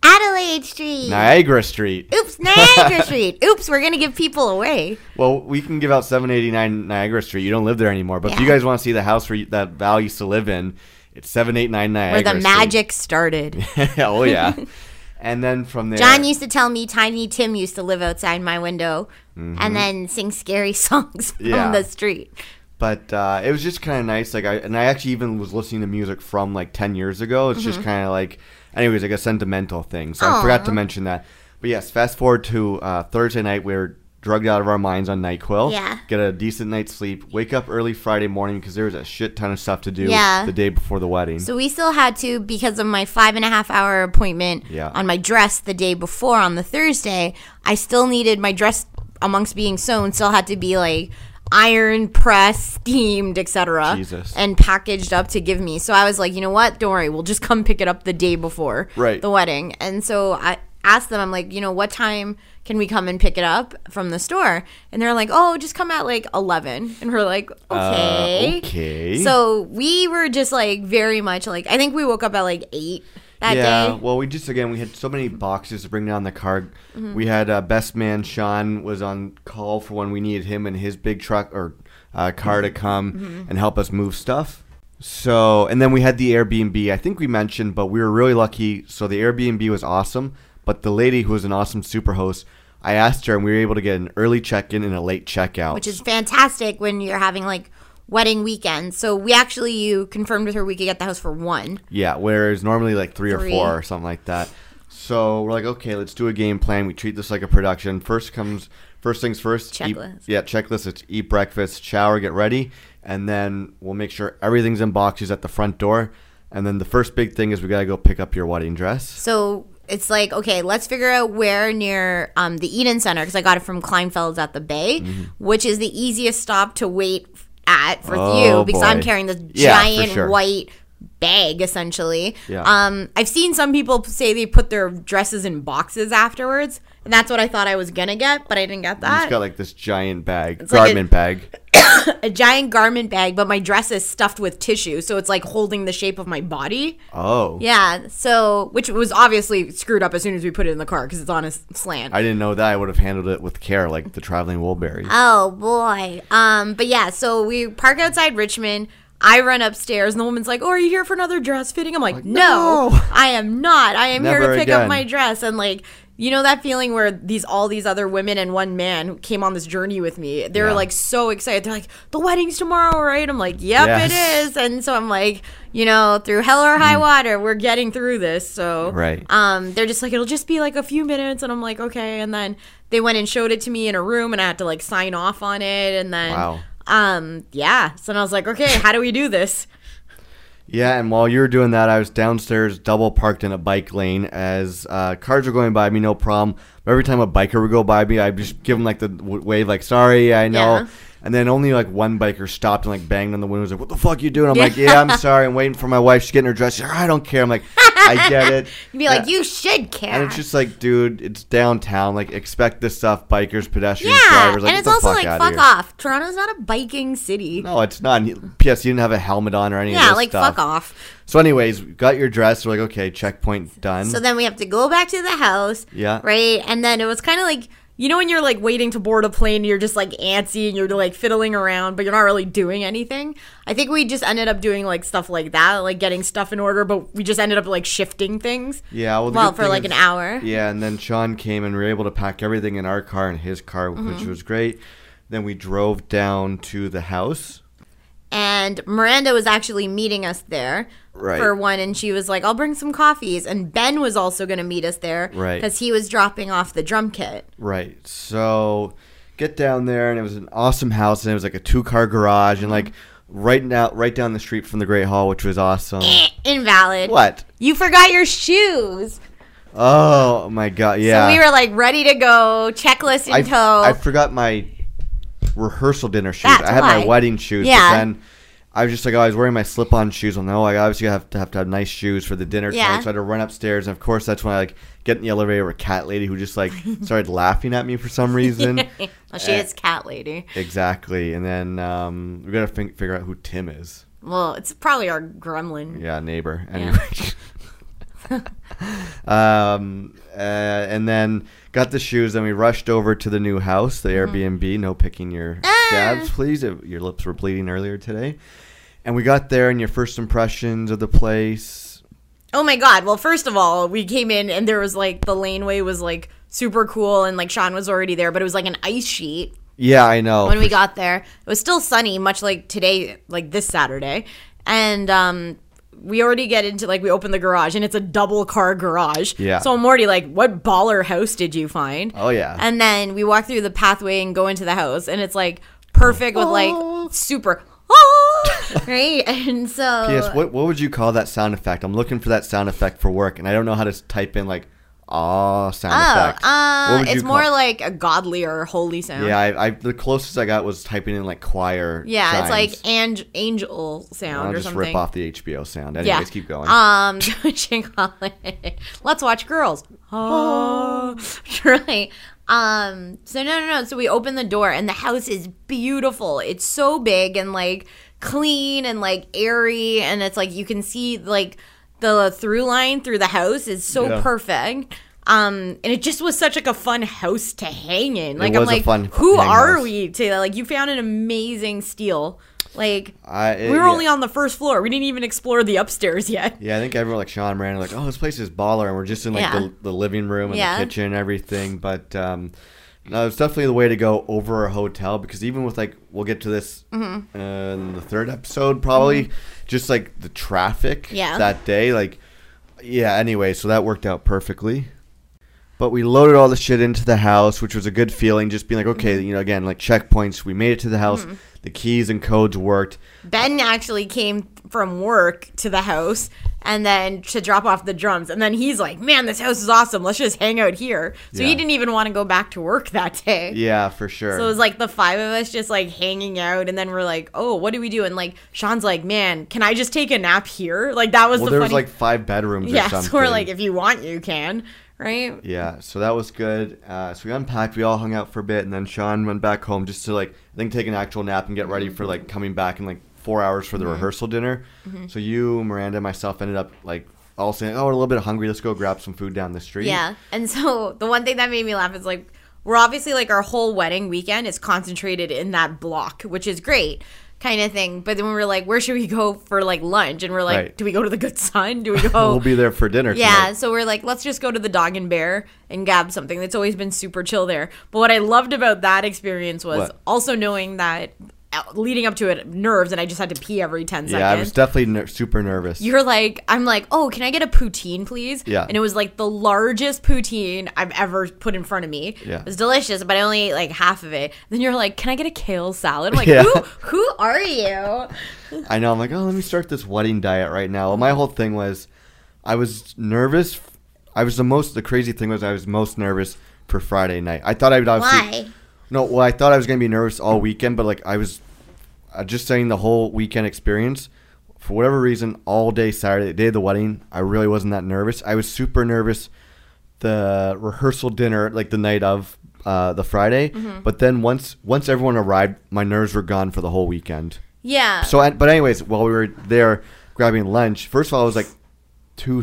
Adelaide Street. Niagara Street. Oops, Niagara Street. Oops, we're gonna give people away. Well, we can give out 789 Niagara Street. You don't live there anymore, but if you guys want to see the house where you, that Val used to live in, it's 789 Niagara Where the Street. magic started. oh yeah. and then from there, John used to tell me Tiny Tim used to live outside my window and then sing scary songs from Mm-hmm. Yeah. the street. but uh, it was just kind of nice. Like I and I actually even was listening to music from like ten years ago. It's Mm-hmm. just kind of like, anyways, like a sentimental thing. So I forgot to mention that. But yes, fast forward to uh, Thursday night. We are drugged out of our minds on Nyquil. Yeah. Get a decent night's sleep. Wake up early Friday morning because there was a shit ton of stuff to do. Yeah. The day before the wedding. So we still had to because of my five and a half hour appointment Yeah. on my dress the day before on the Thursday. I still needed my dress amongst being sewn still had to be like iron press, steamed, etc. And packaged up to give me. So I was like, you know what? Don't worry, we'll just come pick it up the day before Right. the wedding. And so I asked them, I'm like, you know, what time can we come and pick it up from the store? And they're like, oh, just come at like 11. And we're like, uh, okay. okay. So we were just like very much like I think we woke up at like eight that yeah, day. well, we just again we had so many boxes to bring down the car. Mm-hmm. We had uh, best man Sean was on call for when we needed him and his big truck or uh, car to come Mm-hmm. and help us move stuff. So and then we had the Airbnb. I think we mentioned, but we were really lucky. So the Airbnb was awesome, but the lady who was an awesome super host, I asked her, and we were able to get an early check in and a late checkout. Which is fantastic when you're having like wedding weekend. So we actually you confirmed with her we could get the house for one. Yeah, whereas normally like three, Three. or four or something like that. So we're like, okay, let's do a game plan. We treat this like a production. First comes first things first. eat- Checklist. yeah, checklist. It's eat breakfast, shower, get ready, and then we'll make sure everything's in boxes at the front door. And then the first big thing is we gotta go pick up your wedding dress. So it's like okay, let's figure out where near um, the Eaton Centre because I got it from Kleinfeld's at the Bay, Mm-hmm. which is the easiest stop to wait at for Oh, you because I'm carrying this Yeah, giant sure. white bag essentially. Yeah. Um, I've seen some people say they put their dresses in boxes afterwards, and that's what I thought I was gonna get, but I didn't get that. just got like this giant bag, like a- garment bag. a giant garment bag, but my dress is stuffed with tissue, so it's like holding the shape of my body. Oh, Yeah, so which was obviously screwed up as soon as we put it in the car because it's on a slant. I didn't know that. I would have handled it with care, like the traveling Woolberry. oh boy. Um, but yeah, so we park outside Richmond. I run upstairs, and the woman's like, "Oh, are you here for another dress fitting?" I'm like, "No, no. I am not. I am here to pick again. up my dress." And like, you know that feeling where these all these other women and one man came on this journey with me, they were Yeah. like so excited. They're like, "The wedding's tomorrow, right?" I'm like, "Yep, Yes. it is." And so I'm like, you know, through hell or high water, we're getting through this. So Right. um, they're just like, it'll just be like a few minutes, and I'm like, okay. And then they went and showed it to me in a room, and I had to like sign off on it, and then Wow. um, yeah. So then I was like, okay, how do we do this? Yeah, and while you were doing that, I was downstairs, double parked in a bike lane as uh, cars were going by me, no problem. But every time a biker would go by me, I'd just give him like the wave, like "Sorry, I know." Yeah. And then only like one biker stopped and like banged on the window. Was like, "What the fuck you doing?" I'm like, "Yeah, I'm sorry. I'm waiting for my wife. She's getting her dress." She's like, I don't care. I'm like, "I get it." You'd be like, Yeah. you should care. And it's just like, dude, it's downtown. Like, expect this stuff. Bikers, pedestrians, yeah, drivers. Like, and it's also fuck like fuck off. Toronto's not a biking city. No, it's not. And P.S. You didn't have a helmet on or any of yeah, this like stuff. fuck off. So, anyways, got your dress. We're like, okay, checkpoint done. So then we have to go back to the house. Yeah. Right, and then it was kind of like You know when you're like waiting to board a plane, you're just like antsy and you're like fiddling around, but you're not really doing anything. I think we just ended up doing like stuff like that, like getting stuff in order, but we just ended up like shifting things. yeah, well, well for like is- an hour. Yeah, and then Sean came and we were able to pack everything in our car and his car, which Mm-hmm. was great. Then we drove down to the house. And Miranda was actually meeting us there Right. for one, and she was like, "I'll bring some coffees." And Ben was also going to meet us there, Right. Because he was dropping off the drum kit. Right. So get down there, and it was an awesome house, and it was like a two car garage, and like right now, right down the street from the Great Hall, which was awesome. Invalid. what? You forgot your shoes. Oh my god! Yeah. So we were like ready to go, checklist in I, tow. I forgot my rehearsal dinner shoes. That's I had why. my wedding shoes, Yeah. but then I was just like, oh, I was wearing my slip-on shoes. Well, no, I obviously have to have to have nice shoes for the dinner Yeah. tonight. So I had to run upstairs, and of course, that's when I like get in the elevator with a cat lady who just like started laughing at me for some reason. well, she is cat lady. exactly, and then um, we gotta figure out who Tim is. Well, it's probably our gremlin. Yeah, neighbor. Anyway. um, uh, and then got the shoes. Then we rushed over to the new house, the Airbnb. No picking your scabs, please. Uh, Your lips were bleeding earlier today. And we got there, and your first impressions of the place. Oh my god. Well, first of all, we came in and there was like the laneway was like super cool and like Sean was already there, but it was like an ice sheet Yeah, I know. when we got there. It was still sunny, much like today, like this Saturday. And um we already get into like we open the garage and it's a double car garage. Yeah. So I'm already like, what baller house did you find? Oh yeah. and then we walk through the pathway and go into the house, and it's like perfect with like super, right? And so P.S. What what would you call that sound effect? I'm looking for that sound effect for work, and I don't know how to type in like ah sound Oh, effect. Uh, it's more like A godly or holy sound. Yeah, I, I the closest I got was typing in like choir. yeah, it's like ang- angel sound I'll or just something. rip off the HBO sound. Anyways, Yeah. keep going. Um, let's watch girls. Oh, truly. Um, so no, no, no. So we open the door, and the house is beautiful. It's so big and like clean and like airy, and it's like you can see like the through line through the house is so Yeah. perfect. Um, and it just was such like a fun house to hang in. Like I'm like, fun who are house. we to like? You found an amazing steal. Like I, it- We were yeah. only on the first floor. We didn't even explore the upstairs yet. Yeah, I think everyone like Sean ran like, oh, this place is baller, and we're just in like Yeah. the, the living room and Yeah. the kitchen and everything. But um, no, it's definitely the way to go over a hotel because even with like we'll get to this Mm-hmm. in the third episode probably, just like the traffic Yeah. that day, like yeah. Anyway, so that worked out perfectly. But we loaded all the shit into the house, which was a good feeling. Just being like, Mm-hmm. okay, you know, again, like checkpoints. We made it to the house. The keys and codes worked. Ben actually came from work to the house and then to drop off the drums. And then he's like, Man, this house is awesome. Let's just hang out here. So Yeah. he didn't even want to go back to work that day. Yeah, for sure. So it was like the five of us just like hanging out. And then we're like, Oh, what do we do? And like, Sean's like, Man, can I just take a nap here? Like, that was well, the there funny. was like five bedrooms. yeah. or something. So we're like, If you want, you can. Right? Yeah, so that was good. Uh, so we unpacked, we all hung out for a bit, and then Sean went back home just to like I think take an actual nap and get ready for like coming back in like four hours for the rehearsal dinner. So you, Miranda, myself ended up like all saying, "Oh, we're a little bit hungry. Let's go grab some food down the street." Yeah. And so the one thing that made me laugh is like we're obviously like our whole wedding weekend is concentrated in that block, which is great kind of thing. But then we were like, where should we go for like lunch? And we're like, Right. do we go to the Good Son? Do we go? we'll be there for dinner. yeah, tonight. so we're like, let's just go to the Dog and Bear and grab something. It's always been super chill there. But what I loved about that experience was What? also knowing that leading up to it nerves, and I just had to pee every ten seconds. Yeah, I was definitely ner- super nervous. You're like, I'm like, oh, can I get a poutine, please? Yeah. And it was like the largest poutine I've ever put in front of me. Yeah. It was delicious, but I only ate like half of it. Then you're like, can I get a kale salad? I'm like, Yeah. who who are you? I know. I'm like, oh, let me start this wedding diet right now. Well, my whole thing was, I was nervous. I was the most. The crazy thing was, I was most nervous for Friday night. I thought I would obviously. Why? No, well, I thought I was gonna be nervous all weekend, but like I was, uh, just saying the whole weekend experience. For whatever reason, all day Saturday, the day of the wedding, I really wasn't that nervous. I was super nervous the rehearsal dinner, like the night of uh, the Friday. But then once once everyone arrived, my nerves were gone for the whole weekend. Yeah. So, I- but anyways, while we were there grabbing lunch, first of all, it was like two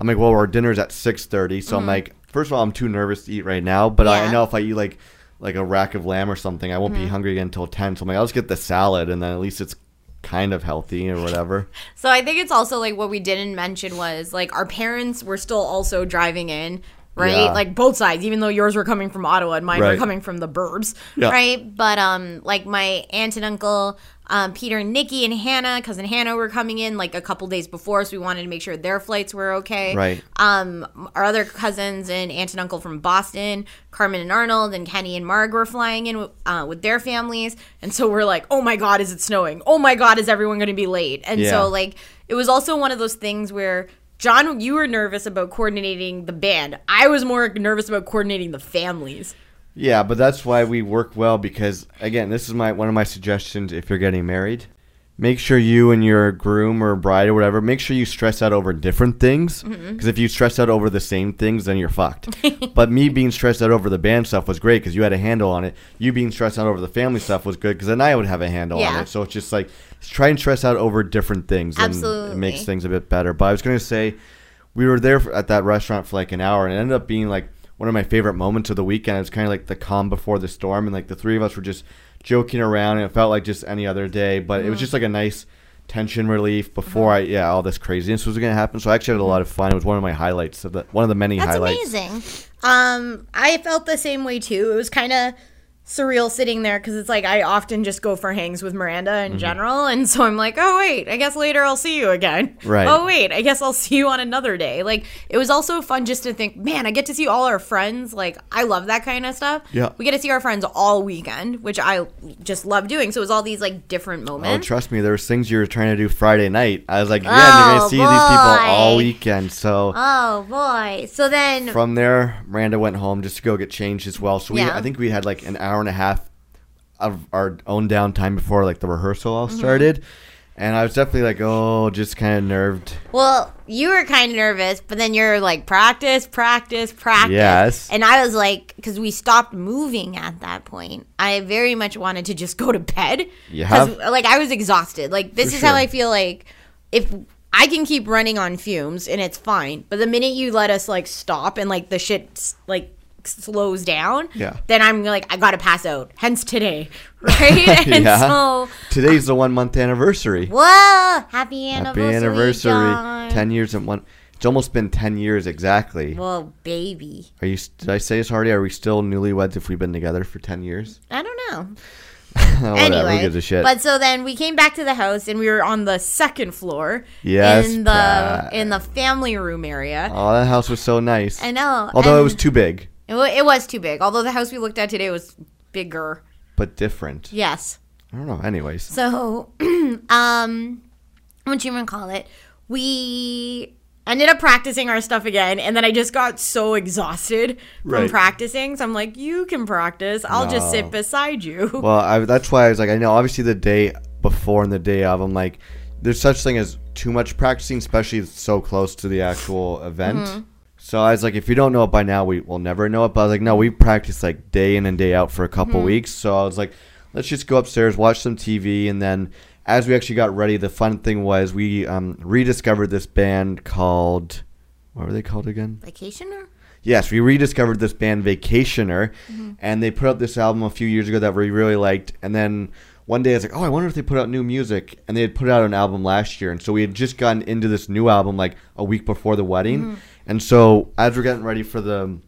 I'm like, well, our dinner's at six thirty. So I'm like, first of all, I'm too nervous to eat right now. But I, I know if I eat like like a rack of lamb or something, I won't be hungry again until ten. So I'm like, I'll just get the salad, and then at least it's kind of healthy or whatever. So I think it's also like what we didn't mention was like our parents were still also driving in, right? Yeah. Like both sides, even though yours were coming from Ottawa and mine were coming from the burbs. Yeah. right? But um, like my aunt and uncle, um, Peter and Nikki and Hannah, cousin Hannah, were coming in like a couple days before, so we wanted to make sure their flights were okay. Right. Um, our other cousins and aunt and uncle from Boston, Carmen and Arnold, and Kenny and Marg were flying in uh, with their families, And so we're like, oh my God, is it snowing? Oh my God, is everyone going to be late? and Yeah. so like It was also one of those things where, John, you were nervous about coordinating the band. I was more nervous about coordinating the families. Yeah, but that's why we work well because again, this is my one of my suggestions if you're getting married. Make sure you and your groom or bride or whatever, make sure you stress out over different things. Mm-hmm. Because if you stress out over the same things, then you're fucked. but me being stressed out over the band stuff was great because you had a handle on it. You being stressed out over the family stuff was good because then I would have a handle on it. So it's just like try and stress out over different things. And It Absolutely. makes things a bit better. But I was going to say, we were there for, at that restaurant for like an hour and it ended up being like one of my favorite moments of the weekend. It was kind of like the calm before the storm, and like the three of us were just joking around, and it felt like just any other day. But it was uh-huh. just like a nice tension relief before uh-huh. I yeah all this craziness was gonna happen. So I actually had a mm-hmm. lot of fun. It was one of my highlights of the one of the many that's highlights. amazing. Um, I felt the same way too. It was kind of surreal sitting there because it's like I often just go for hangs with Miranda Mm-hmm. in general, and so I'm like, oh wait, I guess later I'll see you again. Right. Oh wait, I guess I'll see you on another day. Like it was also fun just to think, man, I get to see all our friends. Like I love that kind of stuff. Yeah. We get to see our friends all weekend, which I just love doing. So it was all these like different moments. Oh, trust me, there was things you were trying to do Friday night. I was like, yeah, and you're Oh, gonna see these people all weekend. So Oh boy! So then, from there, Miranda went home just to go get changed as well. So we, Yeah. I think we had like an hour and a half of our own downtime before like the rehearsal Mm-hmm. all started. And I was definitely like, oh, just kind of nerved. well, you were kind of nervous, but then you're like practice, practice, practice. Yes. And I was like, because we stopped moving at that point. I very much wanted to just go to bed. Have- like I was exhausted. Like this For is how. I feel like if I can keep running on fumes and it's fine. But the minute you let us like stop and like the shit like slows down, Yeah. then I'm like I gotta pass out. Hence today, right? and Yeah. so Today's the one month anniversary. whoa, happy anniversary, Happy anniversary. John. 10 years and one. It's almost been 10 years exactly. Whoa, baby. Are you, did I say this already? Are we still newlyweds if we've been together for 10 years? I don't know. Whatever, anyway, who gives a shit? but so then we came back to the house and we were on the second floor. Yes, in the Pat. in the family room area. oh, that house was so nice. I know. Although it was too big, it, wa- it was too big. Although the house we looked at today was bigger. but different. Yes. I don't know. Anyways. So, um, what do you even call it? We ended up practicing our stuff again, and then I just got so exhausted from Right. practicing. So I'm like, you can practice. I'll just sit beside you. Well, I, that's why I was like, I know obviously the day before and the day of, I'm like, there's such thing as too much practicing, especially so close to the actual event. Mm-hmm. So I was like, if you don't know it by now, we will never know it. But I was like, no, we practiced like day in and day out for a couple Mm-hmm. weeks. So I was like, let's just go upstairs, watch some TV, and then as we actually got ready, the fun thing was we um, rediscovered this band called what were they called again? vacationer. Yes, we rediscovered this band Vacationer, and they put out this album a few years ago that we really liked. And then one day I was like, oh, I wonder if they put out new music. And they had put out an album last year, and so we had just gotten into this new album like a week before the wedding. And so as we're getting ready for the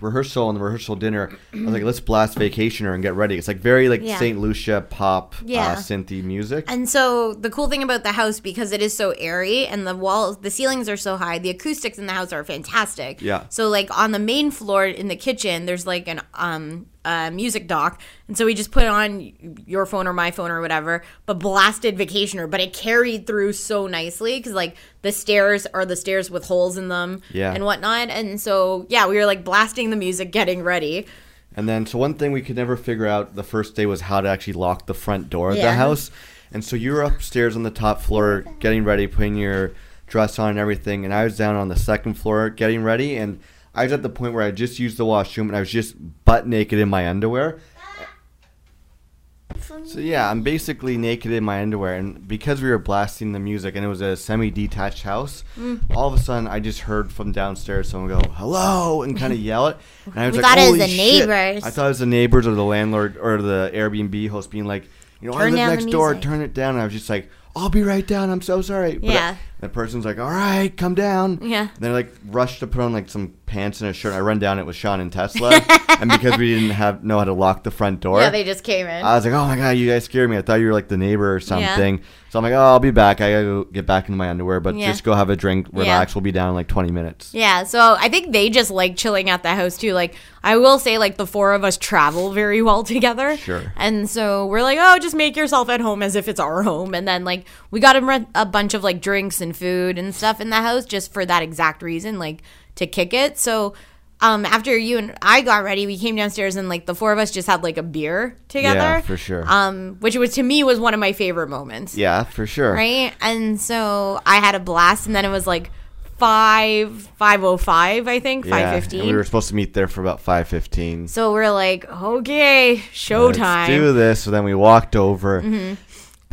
rehearsal and the rehearsal dinner, I was like, let's blast Vacationer and get ready. It's like very like Yeah. St. Lucia pop, Yeah. uh, synthy music. And so the cool thing about the house, because it is so airy and the walls, the ceilings are so high, the acoustics in the house are fantastic. Yeah. So like on the main floor in the kitchen, there's like an um a music dock, and so we just put on your phone or my phone or whatever, but blasted Vacationer, but it carried through so nicely because like the stairs are the stairs with holes in them, Yeah. and whatnot, and so yeah, we were like blasting the music, getting ready. And then, so one thing we could never figure out the first day was how to actually lock the front door of the house. And so you were upstairs on the top floor getting ready, putting your dress on and everything. And I was down on the second floor getting ready. And I was at the point where I just used the washroom and I was just butt naked in my underwear. So yeah, I'm basically naked in my underwear, and because we were blasting the music, and it was a semi-detached house, Mm. all of a sudden I just heard from downstairs someone go "hello" and kind of yell it, and I was We like, thought it was "Holy the shit." neighbors. I thought it was the neighbors or the landlord or the Airbnb host being like, "You know, I live next door. Turn it down." And I was just like, "I'll be right down. I'm so sorry." But Yeah. The person's like, "All right, come down." Yeah. And I like rushed to put on like some pants and a shirt. I run down. It was Sean and Tesla, and because we didn't have know how to lock the front door, Yeah, they just came in. I was like, oh my god, you guys scared me. I thought you were like the neighbor or something. Yeah. So I'm like, oh, I'll be back. I gotta go get back into my underwear, but Yeah. just go have a drink, relax. We'll be down in like 20 minutes. Yeah, so I think they just like chilling at the house too. Like I will say, like the four of us travel very well together. Sure. And so we're like, oh, just make yourself at home as if it's our home. And then like we got rent a bunch of like drinks and food and stuff in the house just for that exact reason, like to kick it. So. Um, after you and I got ready, we came downstairs and like the four of us just had like a beer together. Yeah, for sure. Um, which was to me was one of my favorite moments Yeah, for sure. right? And so I had a blast, and then it was like five five oh five, I think Yeah, five and fifteen. we were supposed to meet there for about 5:15. so we're like, okay, showtime. Let's do this. So then we walked over. Mm-hmm.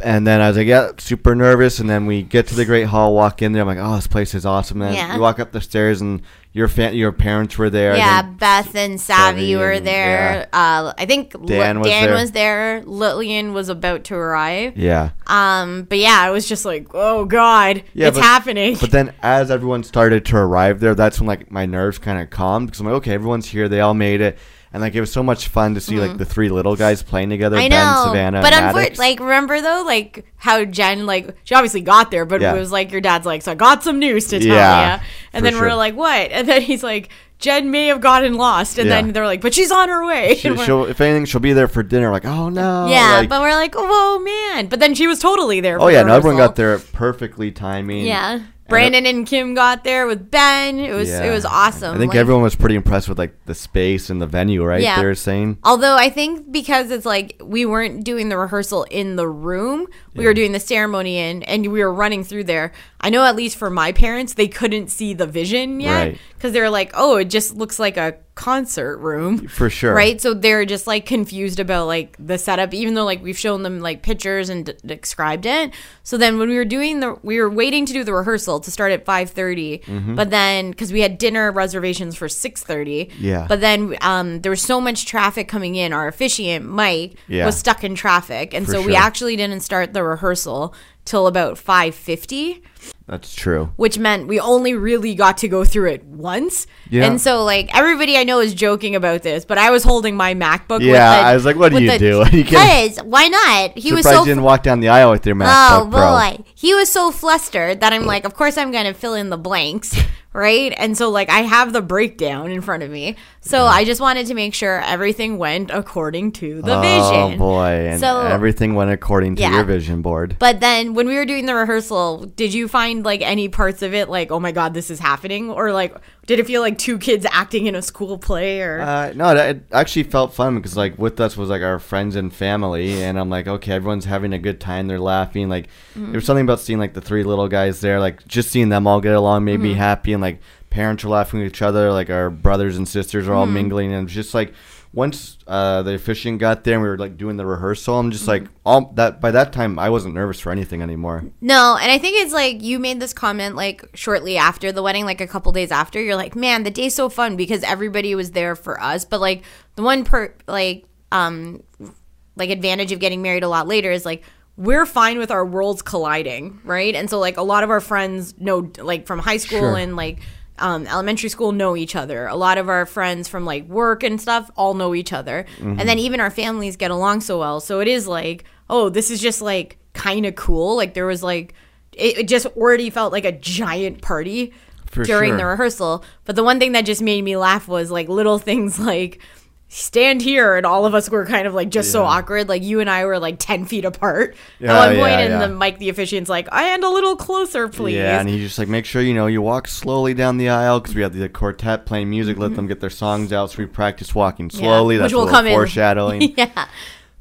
And then I was like, yeah, super nervous. And then we get to the Great Hall, walk in there. I'm like, oh, this place is awesome. And Yeah. we walk up the stairs, and your fa- your parents were there. Yeah, Beth and Savvy were and- there. Uh, I think Dan was Dan there. was there. Lillian was about to arrive. Yeah. Um, but yeah, I was just like, oh god, Yeah, it's but- happening. But then as everyone started to arrive there, that's when like my nerves kind of calmed because I'm like, okay, everyone's here. They all made it. And like it was so much fun to see like the three little guys playing together, Mm-hmm. I Ben, know, Savannah, but unfor- like remember though, like how Jen like she obviously got there, but Yeah. it was like your dad's like, so I got some news to tell Yeah, you, and then we're like, what? And then he's like, Jen may have gotten lost, and Yeah. then they're like, but she's on her way. she, she'll, if anything, she'll be there for dinner. Like, oh no, yeah, like- but we're like, oh man, but then she was totally there. oh yeah, no, everyone got there perfectly timing. Yeah, Brandon and Kim got there with Ben. It was Yeah. it was awesome. I think Like- everyone was pretty impressed with like the space and the venue, right? Yeah. They were saying. Although I think because it's like we weren't doing the rehearsal in the room, we were doing the ceremony in, and we were running through there. I know at least for my parents, they couldn't see the vision yet Right. because they were like, "Oh, it just looks like a concert room." For sure. Right, so they're just like confused about like the setup, even though like we've shown them like pictures and d- described it. So then when we were doing the, we were waiting to do the rehearsal to start at 5:30, Mm-hmm. but then because we had dinner reservations for six thirty, Yeah. But then um, there was so much traffic coming in. Our officiant Mike Yeah. was stuck in traffic, and For so we actually didn't start the rehearsal till about five fifty That's true. which meant we only really got to go through it once. Yeah. And so, like, everybody I know is joking about this, but I was holding my MacBook. Yeah, with the, I was like, what do you the- do? Because why not? He was Surprised so. you didn't walk down the aisle with your oh MacBook Pro. boy, he was so flustered that I'm like, of course I'm gonna fill in the blanks, right? And so, like, I have the breakdown in front of me, so I just wanted to make sure everything went according to the oh vision. Oh boy, and So- everything went according to Yeah. your vision board. But then when we were doing the rehearsal, did you find like any parts of it like, oh my god, this is happening? Or like did it feel like two kids acting in a school play or Uh, no, it, it actually felt fun because like with us was like our friends and family, and I'm like, okay, everyone's having a good time. They're laughing. Like Mm-hmm. there was something about seeing like the three little guys there, like just seeing them all get along made Mm-hmm. me happy, and like parents are laughing with each other, like our brothers and sisters are all Mm-hmm. mingling, and just like once uh, the officiant got there and we were like doing the rehearsal, I'm just Mm-hmm. like all that by that time I wasn't nervous for anything anymore. No, and I think it's like you made this comment like shortly after the wedding, like a couple days after. You're like, man, the day's so fun because everybody was there for us. But like the one per like um like advantage of getting married a lot later is like we're fine with our worlds colliding, right? And so like a lot of our friends know like from high school Sure. and like um, elementary school know each other. A lot of our friends from like work and stuff all know each other. Mm-hmm. And then even our families get along so well. So it is like, oh, this is just like kind of cool. Like there was like, it, it just already felt like a giant party For during sure. the rehearsal. But the one thing that just made me laugh was like little things like, stand here and all of us were kind of like just so awkward like you and i were like 10 feet apart Yeah, at one point yeah, and the mike the officiant's like i and a little closer please Yeah, and he's just like, make sure you know you walk slowly down the aisle because we have the quartet playing music. Let them get their songs out, so we practice walking slowly. which That's will come in- foreshadowing. yeah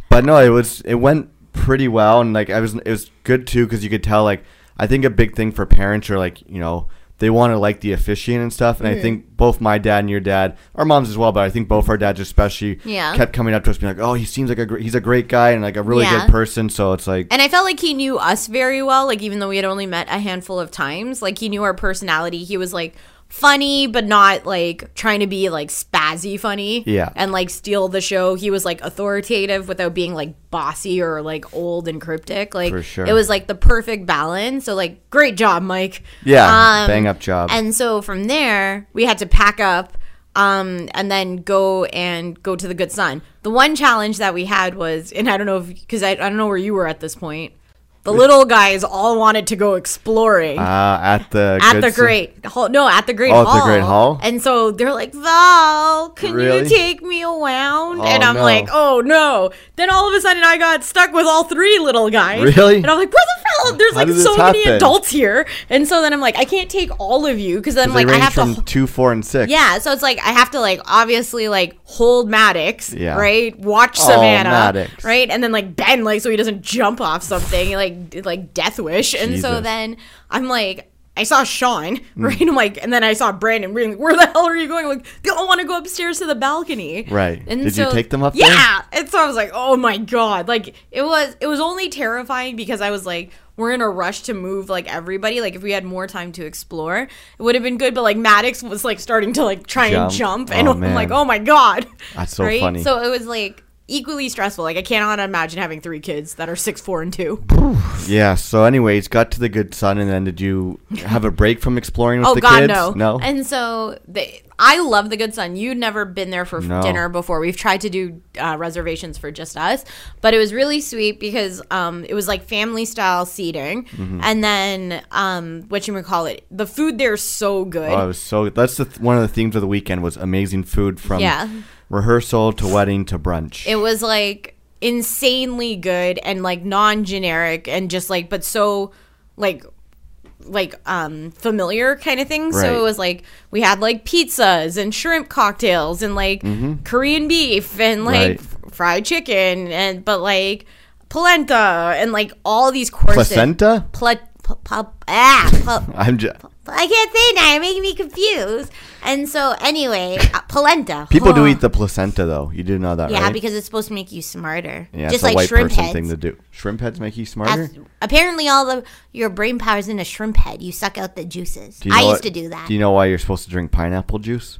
But no, it was it went pretty well, and like I was, it was good too because you could tell like I think a big thing for parents are like you know they want to like the officiant and stuff, and Mm-hmm. I think both my dad and your dad, our moms as well, but I think both our dads especially, Yeah. kept coming up to us being like, oh, he seems like a gr- he's a great guy and like a really Yeah. good person. So it's like and i felt like he knew us very well like even though we had only met a handful of times like he knew our personality he was like funny but not like trying to be like spazzy funny Yeah. and like steal the show he was like authoritative without being like bossy or like old and cryptic like For sure. it was like the perfect balance so like great job mike yeah, bang up job. And so from there, we had to pack up um, and then go and go to the Good Son. The one challenge that we had was, and I don't know if, because I, I don't know where you were at this point. The little guys all wanted to go exploring uh, at the at the great hall. No, at the great Oh, at hall. the Great Hall? And so they're like, Val, can Really? you take me around? Oh, and I'm no. like, oh no. Then all of a sudden I got stuck with all three little guys. Really? And I'm like, where the hell? There's How like so many adults here. And so then I'm like, I can't take all of you because then 'Cause like I have from to. two, four, and six. Yeah, so it's like I have to like obviously like hold Maddox, Yeah. right? Watch Oh, Savannah, Maddox. right? And then like Ben, like so he doesn't jump off something, like like Death Wish. And so then I'm like, I saw Sean, Mm. right? I'm like, and then I saw Brandon. Like, where the hell are you going? I'm like, they all want to go upstairs to the balcony, Right. And Did you take them up there? Yeah. And so I was like, oh my god, like it was it was only terrifying because I was like. We're in a rush to move like everybody. Like if we had more time to explore, it would have been good. But like Maddox was like starting to like try and Jump. jump, and Oh, I'm like, oh my god, That's so funny. So it was like equally stressful. Like I cannot imagine having three kids that are six, four, and two. Yeah. So, anyways, got to the Good son, and then did you have a break from exploring with Oh the God, kids? no, No. And so they, I love the Good son. You'd never been there for No. dinner before. We've tried to do uh, reservations for just us, but it was really sweet because um, it was like family style seating, Mm-hmm. and then um, what you would call it, the food there's so good. Oh, it was so. That's the th- one of the themes of the weekend was amazing food from Yeah. Rehearsal to wedding to brunch. It was like insanely good and like non-generic and just like but so like like um familiar kind of thing. Right. So it was like we had like pizzas and shrimp cocktails and like Korean beef and like Mm-hmm. Right. f- fried chicken and but like polenta and like all these courses. Placenta? Pla- ah, I'm just. I can't say now. You're making me confused. And so anyway, uh, polenta. People do eat the placenta though. You do know that, right? Yeah, right? because it's supposed to make you smarter. yeah, just it's like white shrimp person heads. thing to do. Shrimp heads make you smarter. That's, apparently, all the your brain power is in a shrimp head. You suck out the juices. Do you I know used what- to do that. Do you know why you're supposed to drink pineapple juice?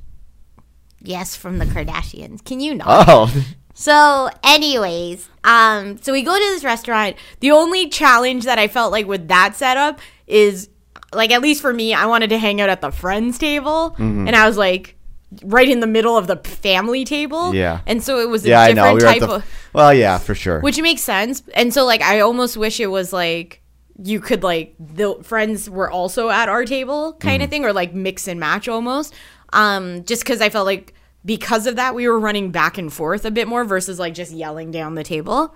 yes, from the Kardashians. Can you not? Oh, So, anyways, um, so we go to this restaurant. The only challenge that I felt like with that setup is, like, at least for me, I wanted to hang out at the friends table, Mm-hmm. and I was like, right in the middle of the family table. Yeah. and so it was a yeah, I different know. We type the. of. well, yeah, for sure. which makes sense and so like i almost wish it was like you could like the friends were also at our table kind Mm. of thing or like mix and match almost um just because i felt like because of that we were running back and forth a bit more versus like just yelling down the table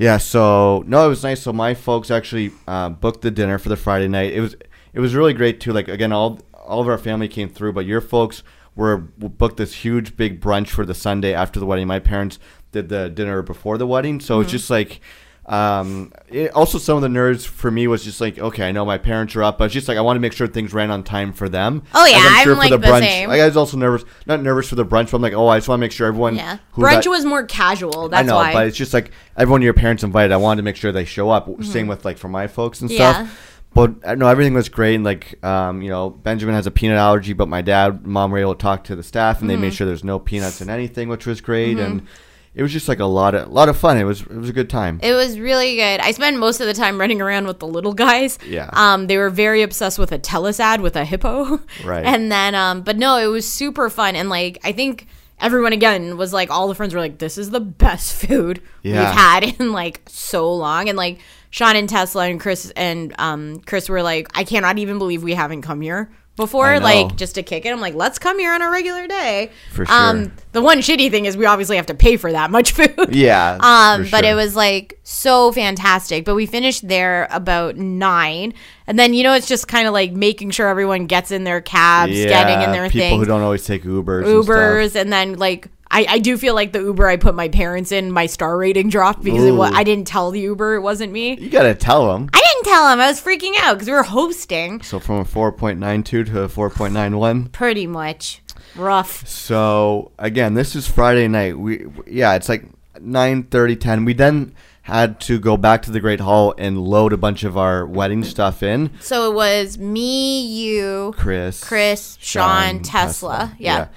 Yeah, so no, it was nice. So my folks actually uh, booked the dinner for the Friday night. It was it was really great too. Like again, all all of our family came through, but your folks were booked this huge big brunch for the Sunday after the wedding. My parents did the dinner before the wedding, so Mm-hmm. it's just like. Um, it, also, some of the nerds for me was just like, okay, I know my parents are up, but it's just like I want to make sure things ran on time for them. Oh, yeah, Like, I'm like the same. Like, I was also nervous, not nervous for the brunch, but I'm like, oh, I just want to make sure everyone. yeah brunch got- was more casual that's I know, why but it's just like everyone your parents invited. I wanted to make sure they show up. Same with like for my folks and Mm-hmm. Yeah. stuff. But uh, no, everything was great. And like, um, you know, Benjamin has a peanut allergy, but my dad, mom were able to talk to the staff, and they Mm-hmm. made sure there's no peanuts in anything, which was great. And it was just like a lot of a lot of fun. It was it was a good time. It was really good. I spent most of the time running around with the little guys. Yeah. Um, they were very obsessed with a Telus ad with a hippo. Right. And then, um, but no, it was super fun. And like, I think everyone again was like, all the friends were like, this is the best food Yeah. we've had in like so long. And like, Sean and Tesla and Chris and um, Chris were like, I cannot even believe we haven't come here before, like just to kick it. I'm like, let's come here on a regular day. For Um, sure. the one shitty thing is we obviously have to pay for that much food. Yeah. Um, for but it was like so fantastic. But we finished there about nine, and then you know it's just kind of like making sure everyone gets in their cabs, getting in their people things, who don't always take Ubers. and stuff. Ubers, and, then like. I, I do feel like the Uber I put my parents in, my star rating dropped because it wa- I didn't tell the Uber it wasn't me. You gotta tell them. I didn't tell him. I was freaking out because we were hosting. So from a 4.92 to a 4.91. Pretty much rough. So again, this is Friday night. We yeah, it's like 9:30, 10. We then had to go back to the Great Hall and load a bunch of our wedding stuff in. So it was me, you, Chris, Chris, Sean, Tesla. Yeah.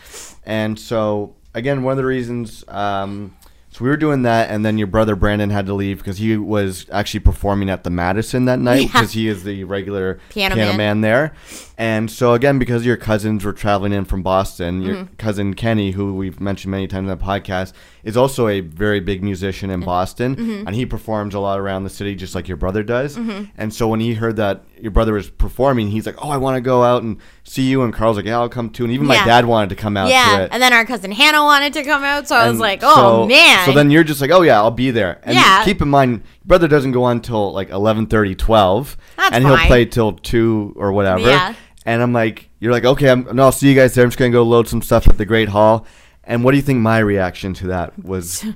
And so again, one of the reasons. Um, so we were doing that, and then your brother Brandon had to leave because he was actually performing at the Madison that night Yeah. because he is the regular Piano piano, man. man. there. And so again, because your cousins were traveling in from Boston, your Mm-hmm. cousin Kenny, who we've mentioned many times on the podcast, is also a very big musician in Boston, Mm-hmm. and he performs a lot around the city, just like your brother does. And so when he heard that your brother was performing, he's like, "Oh, I want to go out and see you." And Carl's like, "Yeah, I'll come too." And even my dad wanted to come out to Yeah. And then our cousin Hannah wanted to come out. So I was like, oh, so- man. So then you're just like, oh yeah, I'll be there. And Yeah. keep in mind, brother doesn't go on till like 11:30, 12, That's and fine. he'll play till two or whatever. Yeah. And I'm like, you're like, okay, I'm, no, I'll see you guys there. I'm just gonna go load some stuff at the Great Hall. And what do you think my reaction to that was?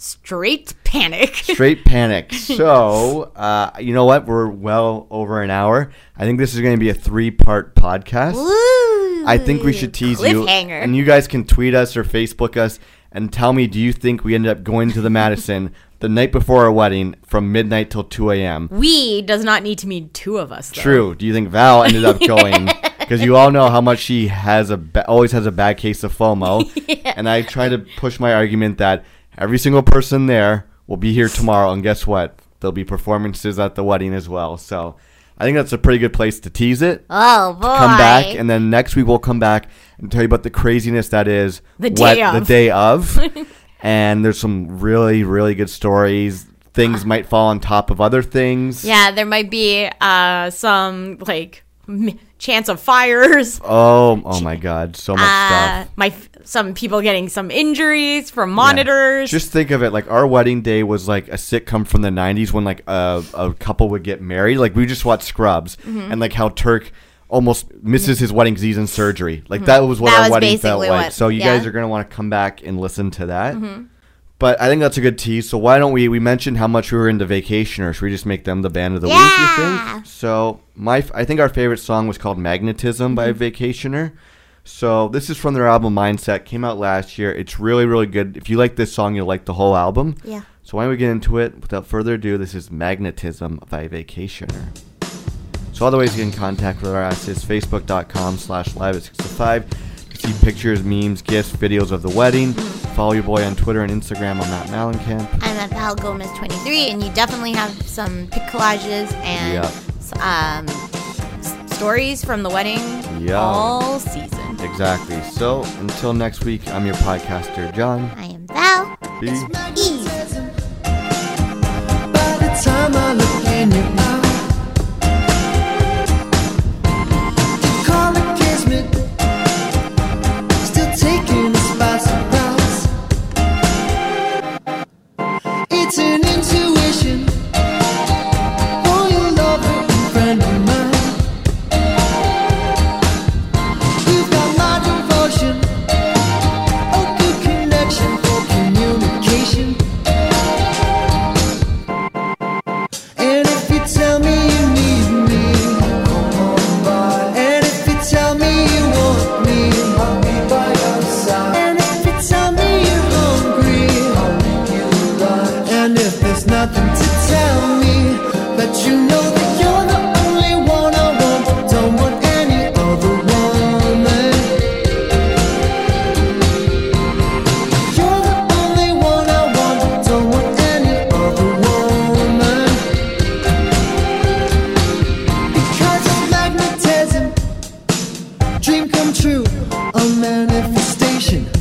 Straight panic. Straight panic. So, uh, you know what? We're well over an hour. I think this is going to be a three-part podcast. I think we should tease you, and you guys can tweet us or Facebook us and tell me: Do you think we ended up going to the Madison the night before our wedding from midnight till two a.m.? we does not need to mean two of us. Though. True. Do you think Val ended up going? Because you all know how much she has a ba- always has a bad case of FOMO, and I try to push my argument that every single person there will be here tomorrow, and guess what? There'll be performances at the wedding as well. So I think that's a pretty good place to tease it. Oh boy. come back, and then next week we'll come back and tell you about the craziness that is The what- day of. the day of. and there's some really, really good stories. Things might fall on top of other things. Yeah, there might be uh, some like m- chance of fires. Oh, oh my God, so much Uh, stuff. my some people getting some injuries from monitors. Just think of it like our wedding day was like a sitcom from the '90s when like a, a couple would get married. Like we just watched Scrubs, Mm-hmm. and like how Turk almost misses his wedding 'cause he's in surgery. Like that was what That our was wedding felt like. what- so you yeah. guys are gonna want to come back and listen to that. Mm-hmm. But I think that's a good tease. So why don't we? We mentioned how much we were into Vacationer. Should we just make them the band of the week? You Yeah. think? So my, I think our favorite song was called "Magnetism" by Mm-hmm. Vacationer. So this is from their album Mindset. Came out last year. It's really, really good. If you like this song, you'll like the whole album. Yeah. So why don't we get into it? Without further ado, this is Magnetism by Vacationer. So all the ways you can contact with us is facebook.com slash live at 605. You can see pictures, memes, gifts, videos of the wedding. Follow your boy on Twitter and Instagram. I'm Matt Malencamp. I'm at Val Gomez 23, and you definitely have some pic collages and Yeah. um, s- stories from the wedding Yeah. all season. Exactly. So until next week, I'm your podcaster, John. I am Val. Peace. Eve. It's come true, a manifestation.